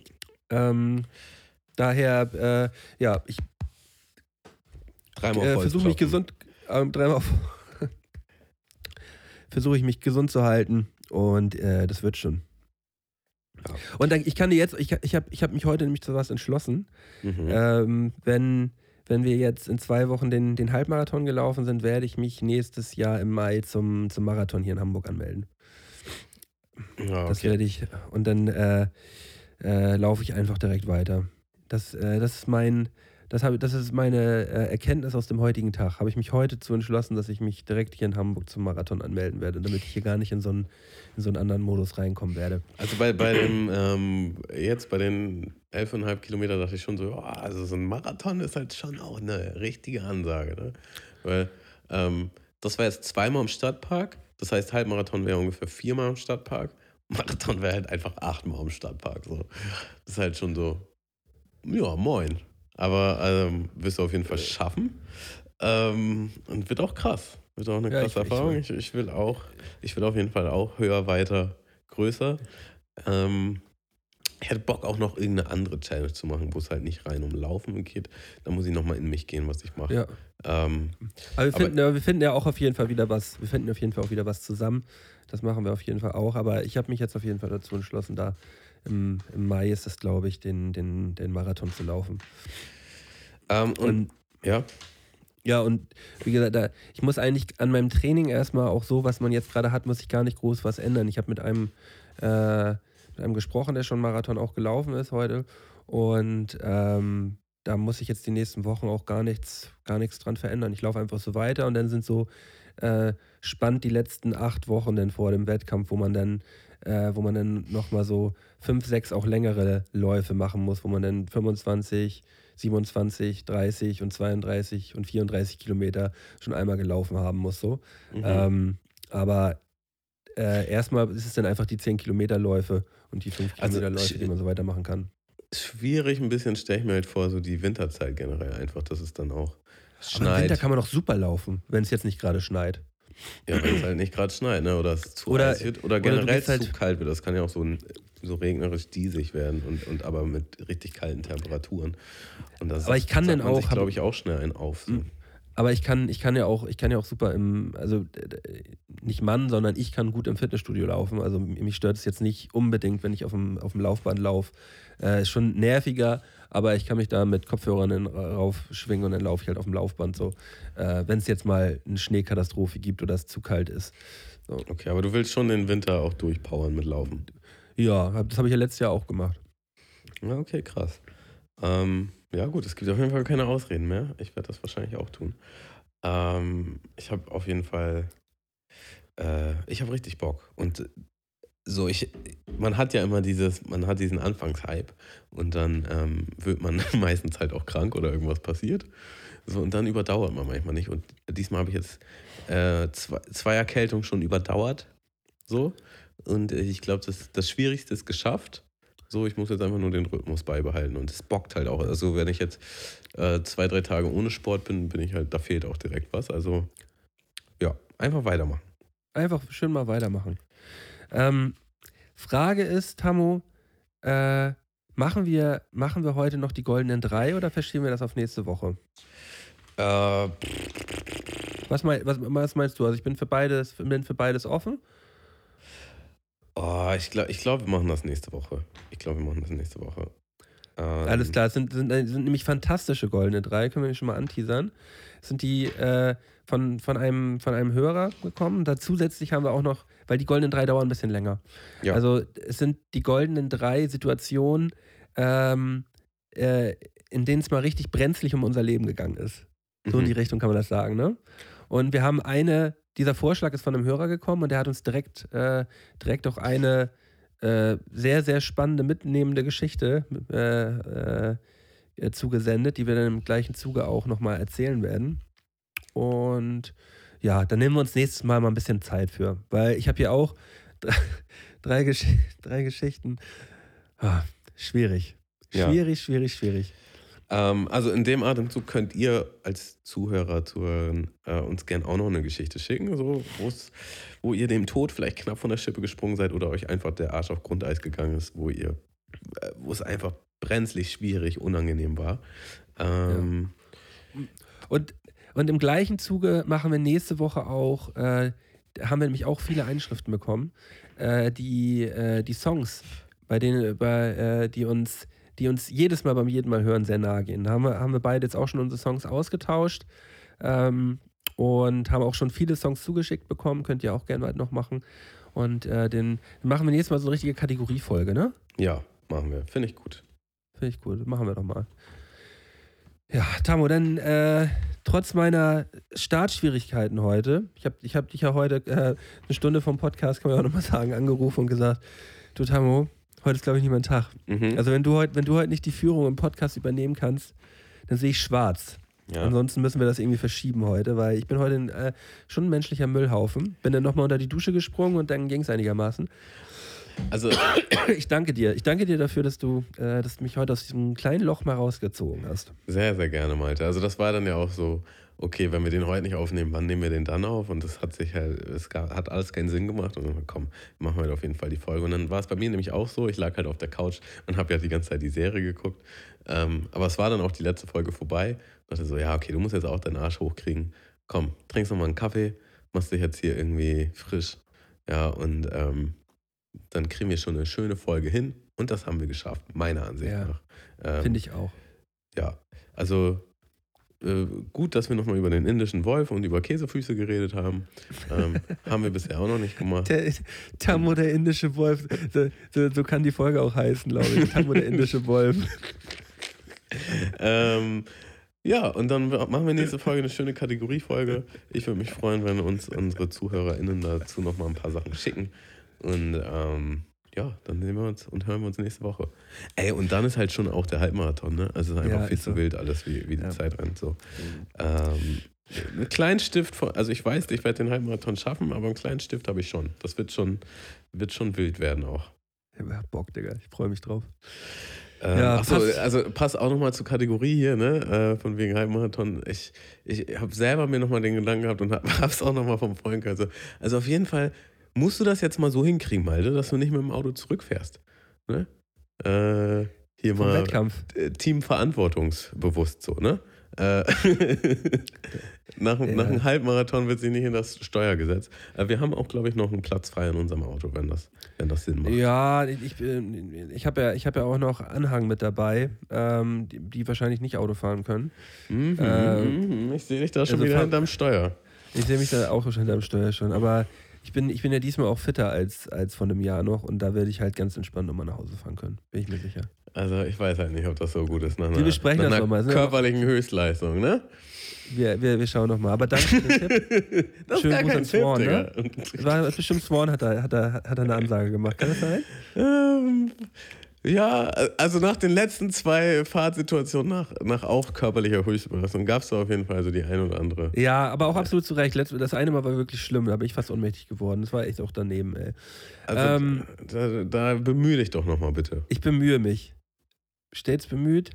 Ähm, daher, äh, ja, ich Dreimal äh, versuche mich gesund, ähm, dreimal versuche ich mich gesund zu halten und äh, das wird schon. Ja. Und dann, ich kann dir jetzt, ich, ich habe ich hab mich heute nämlich zu was entschlossen. Mhm. Ähm, wenn, wenn wir jetzt in zwei Wochen den, den Halbmarathon gelaufen sind, werde ich mich nächstes Jahr im Mai zum, zum Marathon hier in Hamburg anmelden. ja, Das okay. werde ich, und dann äh, äh, laufe ich einfach direkt weiter. Das, äh, das ist mein, das, habe, das ist meine äh, Erkenntnis aus dem heutigen Tag. Habe ich mich heute zu entschlossen, dass ich mich direkt hier in Hamburg zum Marathon anmelden werde, damit ich hier gar nicht in so einen, in so einen anderen Modus reinkommen werde. Also bei, bei dem, ähm, jetzt bei den 11,5 Kilometer dachte ich schon so, oh, also so ein Marathon ist halt schon auch eine richtige Ansage. Ne? Weil ähm, das war jetzt zweimal im Stadtpark, das heißt Halbmarathon wäre ungefähr viermal im Stadtpark. Marathon wäre halt einfach achtmal im Stadtpark. So. Das ist halt schon so, ja, moin. Aber ähm, wirst du auf jeden Fall schaffen. Ähm, und wird auch krass. Wird auch eine Ja, krasse ich- Erfahrung. Ich, ich, will auch, ich will auf jeden Fall auch höher, weiter, größer. Ähm, ich hätte Bock auch noch irgendeine andere Challenge zu machen, wo es halt nicht rein um Laufen geht. Da muss ich nochmal in mich gehen, was ich mache. Ja. Ähm, Aber wir Aber- finden, ja, wir finden ja auch auf jeden Fall wieder was. Wir finden auf jeden Fall auch wieder was zusammen. Das machen wir auf jeden Fall auch. Aber ich habe mich jetzt auf jeden Fall dazu entschlossen, da im, im Mai ist es, glaube ich, den, den, den Marathon zu laufen. ähm, und, Und ja, ja, und wie gesagt, da, ich muss eigentlich an meinem Training erstmal auch so, was man jetzt gerade hat, muss ich gar nicht groß was ändern. Ich habe mit einem, äh, mit einem gesprochen, der schon Marathon auch gelaufen ist heute. Und ähm, da muss ich jetzt die nächsten Wochen auch gar nichts, gar nichts dran verändern. Ich laufe einfach so weiter und dann sind so äh, spannend die letzten acht Wochen dann vor dem Wettkampf, wo man dann, äh, wo man dann nochmal so fünf, sechs auch längere Läufe machen muss, wo man dann 25, 27, 30 und 32 und 34 Kilometer schon einmal gelaufen haben muss. So. mhm. Ähm, aber äh, erstmal ist es dann einfach die 10 Kilometer Läufe und die 5 Also, Kilometer Läufe, die man so weitermachen kann. schwierig ein bisschen, stelle ich mir halt vor, so die Winterzeit generell einfach, dass es dann auch Aber im schneit. Winter kann man doch super laufen, wenn es jetzt nicht gerade schneit. Ja, wenn es halt nicht gerade schneit, ne? Oder es zu Oder- wird. Oder oder generell gehst halt- zu kalt wird. Das kann ja auch so, ein, so regnerisch diesig werden und, und aber mit richtig kalten Temperaturen. Und das Aber ich kann dann auch- glaube ich, auch schnell einen auf. So. Mhm. Aber ich kann, ich kann ja auch, ich kann ja auch super im, also nicht Mann, sondern ich kann gut im Fitnessstudio laufen. Also mich stört es jetzt nicht unbedingt, wenn ich auf dem, auf dem Laufband laufe. Äh, ist schon nerviger, aber ich kann mich da mit Kopfhörern dann raufschwingen und dann laufe ich halt auf dem Laufband so. Äh, wenn es jetzt mal eine Schneekatastrophe gibt oder es zu kalt ist. Okay, aber du willst schon den Winter auch durchpowern mit Laufen. Ja, das habe ich ja letztes Jahr auch gemacht. Ja, okay, krass. Ähm, ja, gut, es gibt auf jeden Fall keine Ausreden mehr. Ich werde das wahrscheinlich auch tun. Ähm, ich habe auf jeden Fall, äh, ich habe richtig Bock. Und äh, so, ich, man hat ja immer dieses, man hat diesen Anfangshype und dann ähm, wird man meistens halt auch krank oder irgendwas passiert. So, und dann überdauert man manchmal nicht. Und diesmal habe ich jetzt äh, zwei, zwei Erkältungen schon überdauert. So. Und äh, ich glaube, das, das Schwierigste ist geschafft. So, ich muss jetzt einfach nur den Rhythmus beibehalten und es bockt halt auch. Also, wenn ich jetzt äh, zwei, drei Tage ohne Sport bin, bin ich halt, da fehlt auch direkt was. Also, ja, einfach weitermachen. Einfach schön mal weitermachen. Ähm, Frage ist, Tammo, äh, machen, wir, machen wir heute noch die goldenen drei oder verschieben wir das auf nächste Woche? Äh, Was, mein, was, was meinst du? Also ich bin für beides, bin für beides offen. Oh, ich glaube, ich glaub, wir machen das nächste Woche. Ich glaube, wir machen das nächste Woche. Ähm, Alles klar, es sind, sind, sind nämlich fantastische goldene drei, können wir schon mal anteasern. Es sind die äh, von, von, einem, von einem Hörer gekommen. Da zusätzlich haben wir auch noch, weil die goldenen drei dauern ein bisschen länger. Ja. Also es sind die goldenen drei Situationen, ähm, äh, in denen es mal richtig brenzlig um unser Leben gegangen ist. So in Mhm. die Richtung kann man das sagen, ne? Und wir haben eine, dieser Vorschlag ist von einem Hörer gekommen und der hat uns direkt, äh, direkt auch eine äh, sehr, sehr spannende, mitnehmende Geschichte äh, äh, äh, zugesendet, die wir dann im gleichen Zuge auch nochmal erzählen werden. Und ja, dann nehmen wir uns nächstes Mal mal ein bisschen Zeit für, weil ich habe hier auch drei, drei, Gesch drei Geschichten. Ah, schwierig. Ja. Schwierig, schwierig, schwierig. Ähm, also in dem Atemzug könnt ihr als Zuhörer, Zuhörerin äh, uns gern auch noch eine Geschichte schicken, so, wo ihr dem Tod vielleicht knapp von der Schippe gesprungen seid oder euch einfach der Arsch auf Grundeis gegangen ist, wo ihr, äh, wo es einfach brenzlig, schwierig, unangenehm war. Ähm, Und, und im gleichen Zuge machen wir nächste Woche auch, äh, haben wir nämlich auch viele Einschriften bekommen, äh, die, äh, die Songs, bei denen, bei, äh, die uns, die uns jedes Mal beim jeden Mal hören sehr nahe gehen. Da haben wir, haben wir beide jetzt auch schon unsere Songs ausgetauscht ähm, und haben auch schon viele Songs zugeschickt bekommen. Könnt ihr auch gerne noch machen. Und äh, den dann machen wir nächstes Mal so eine richtige Kategoriefolge, ne? ja, machen wir. Finde ich gut. Finde ich cool. Machen wir doch mal. Ja, Tamo, dann äh, trotz meiner Startschwierigkeiten heute, ich habe ich hab dich ja heute äh, eine Stunde vom Podcast, kann man ja auch nochmal sagen, angerufen und gesagt, du Tamo, heute ist glaube ich nicht mein Tag. Mhm. Also wenn du heute, wenn du heute nicht die Führung im Podcast übernehmen kannst, dann sehe ich schwarz. ja. Ansonsten müssen wir das irgendwie verschieben heute, weil ich bin heute ein, äh, schon ein menschlicher Müllhaufen. Bin dann nochmal unter die Dusche gesprungen und dann ging es einigermaßen. Also, Ich danke dir. Ich danke dir dafür, dass du, äh, dass du mich heute aus diesem kleinen Loch mal rausgezogen hast. sehr, sehr gerne, Malte. Also, das war dann ja auch so, okay, wenn wir den heute nicht aufnehmen, wann nehmen wir den dann auf? Und das hat sich halt, es hat alles keinen Sinn gemacht. Und dann, komm, machen wir heute auf jeden Fall die Folge. Und dann war es bei mir nämlich auch so, ich lag halt auf der Couch und habe ja die ganze Zeit die Serie geguckt. Ähm, aber es war dann auch die letzte Folge vorbei. Ich dachte so, ja, okay, du musst jetzt auch deinen Arsch hochkriegen. Komm, trinkst noch mal einen Kaffee, machst dich jetzt hier irgendwie frisch. Ja, und ähm, dann kriegen wir schon eine schöne Folge hin. Und das haben wir geschafft, meiner Ansicht Ja, nach. Ähm, Finde ich auch. ja, also äh, gut, dass wir nochmal über den indischen Wolf und über Käsefüße geredet haben. Ähm, haben wir bisher auch noch nicht gemacht. Der, Tammo, der indische Wolf. So, so, so kann die Folge auch heißen, glaube ich. Tammo, der indische Wolf. Ähm, ja, und dann machen wir nächste Folge eine schöne Kategoriefolge. Ich würde mich freuen, wenn uns unsere ZuhörerInnen dazu nochmal ein paar Sachen schicken. Und ähm, ja, dann sehen wir uns und hören wir uns nächste Woche. Ey, und dann ist halt schon auch der Halbmarathon, ne? Also es ist einfach Ja, viel zu so. wild alles, wie, wie die Ja. Zeit rennt. So. Ähm, einen kleinen Stift, von, also ich weiß, ich werde den Halbmarathon schaffen, aber einen kleinen Stift habe ich schon. Das wird schon, wird schon wild werden auch. Ich hab Bock, Digga. Ich freue mich drauf. Ähm, Ja, achso, passt. also pass auch nochmal zur Kategorie hier, ne? Äh, von wegen Halbmarathon. Ich, ich habe selber mir nochmal den Gedanken gehabt und habe es auch nochmal vom Freund gehört. Also, also auf jeden Fall musst du das jetzt mal so hinkriegen, Malte, dass du nicht mit dem Auto zurückfährst. Ne? Äh, hier Vom mal Wettkampf. äh, Team verantwortungsbewusst so, ne? Äh, nach, Ja. nach einem Halbmarathon wird sie nicht in das Steuer gesetzt. Äh, wir haben auch, glaube ich, noch einen Platz frei in unserem Auto, wenn das, wenn das Sinn macht. Ja, ich, ich habe ja, ich hab ja auch noch Anhang mit dabei, ähm, die, die wahrscheinlich nicht Auto fahren können. Mhm, Ähm, ich sehe dich da schon also wieder hinterm Steuer. Ich sehe mich da auch schon hinterm Steuer schon, aber ich bin, ich bin ja diesmal auch fitter als, als vor einem Jahr noch und da werde ich halt ganz entspannt nochmal nach Hause fahren können. Bin ich mir sicher. Also ich weiß halt nicht, ob das so gut ist. Nach Wir einer, besprechen nach das einer noch mal. Sind körperlichen Höchstleistung, ne? Wir, wir, wir schauen nochmal. Aber danke für den Tipp. Das Gruß kein an Tipp, Digga. ne? Das war bestimmt Swan hat er, hat, er, hat er eine Ansage gemacht. Kann das sein? Ähm, ja, also nach den letzten zwei Fahrtsituationen nach, nach auch körperlicher Höchstbelastung gab es da auf jeden Fall so die ein oder andere. Ja, aber auch absolut zu Recht. Das eine Mal war wirklich schlimm, da bin ich fast ohnmächtig geworden. Das war echt auch daneben, ey. Also Ähm, da, da bemühe dich doch nochmal bitte. Ich bemühe mich. Stets bemüht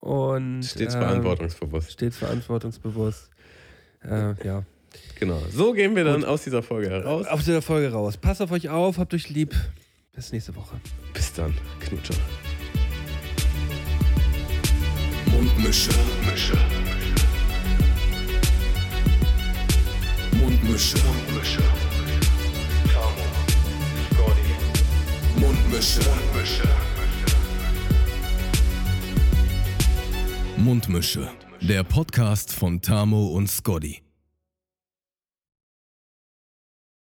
und Stets ähm, verantwortungsbewusst. Stets verantwortungsbewusst. Äh, ja. Genau. So gehen wir dann aus dieser Folge heraus. Auf dieser Folge raus. Passt auf euch auf, habt euch lieb. Bis nächste Woche. Bis dann. Knutscher. Mundmische. Mische. Mundmische. Mundmische. Tamo. Scotty. Mundmische. Mundmische. Mundmische. Der Podcast von Tamo und Scotty.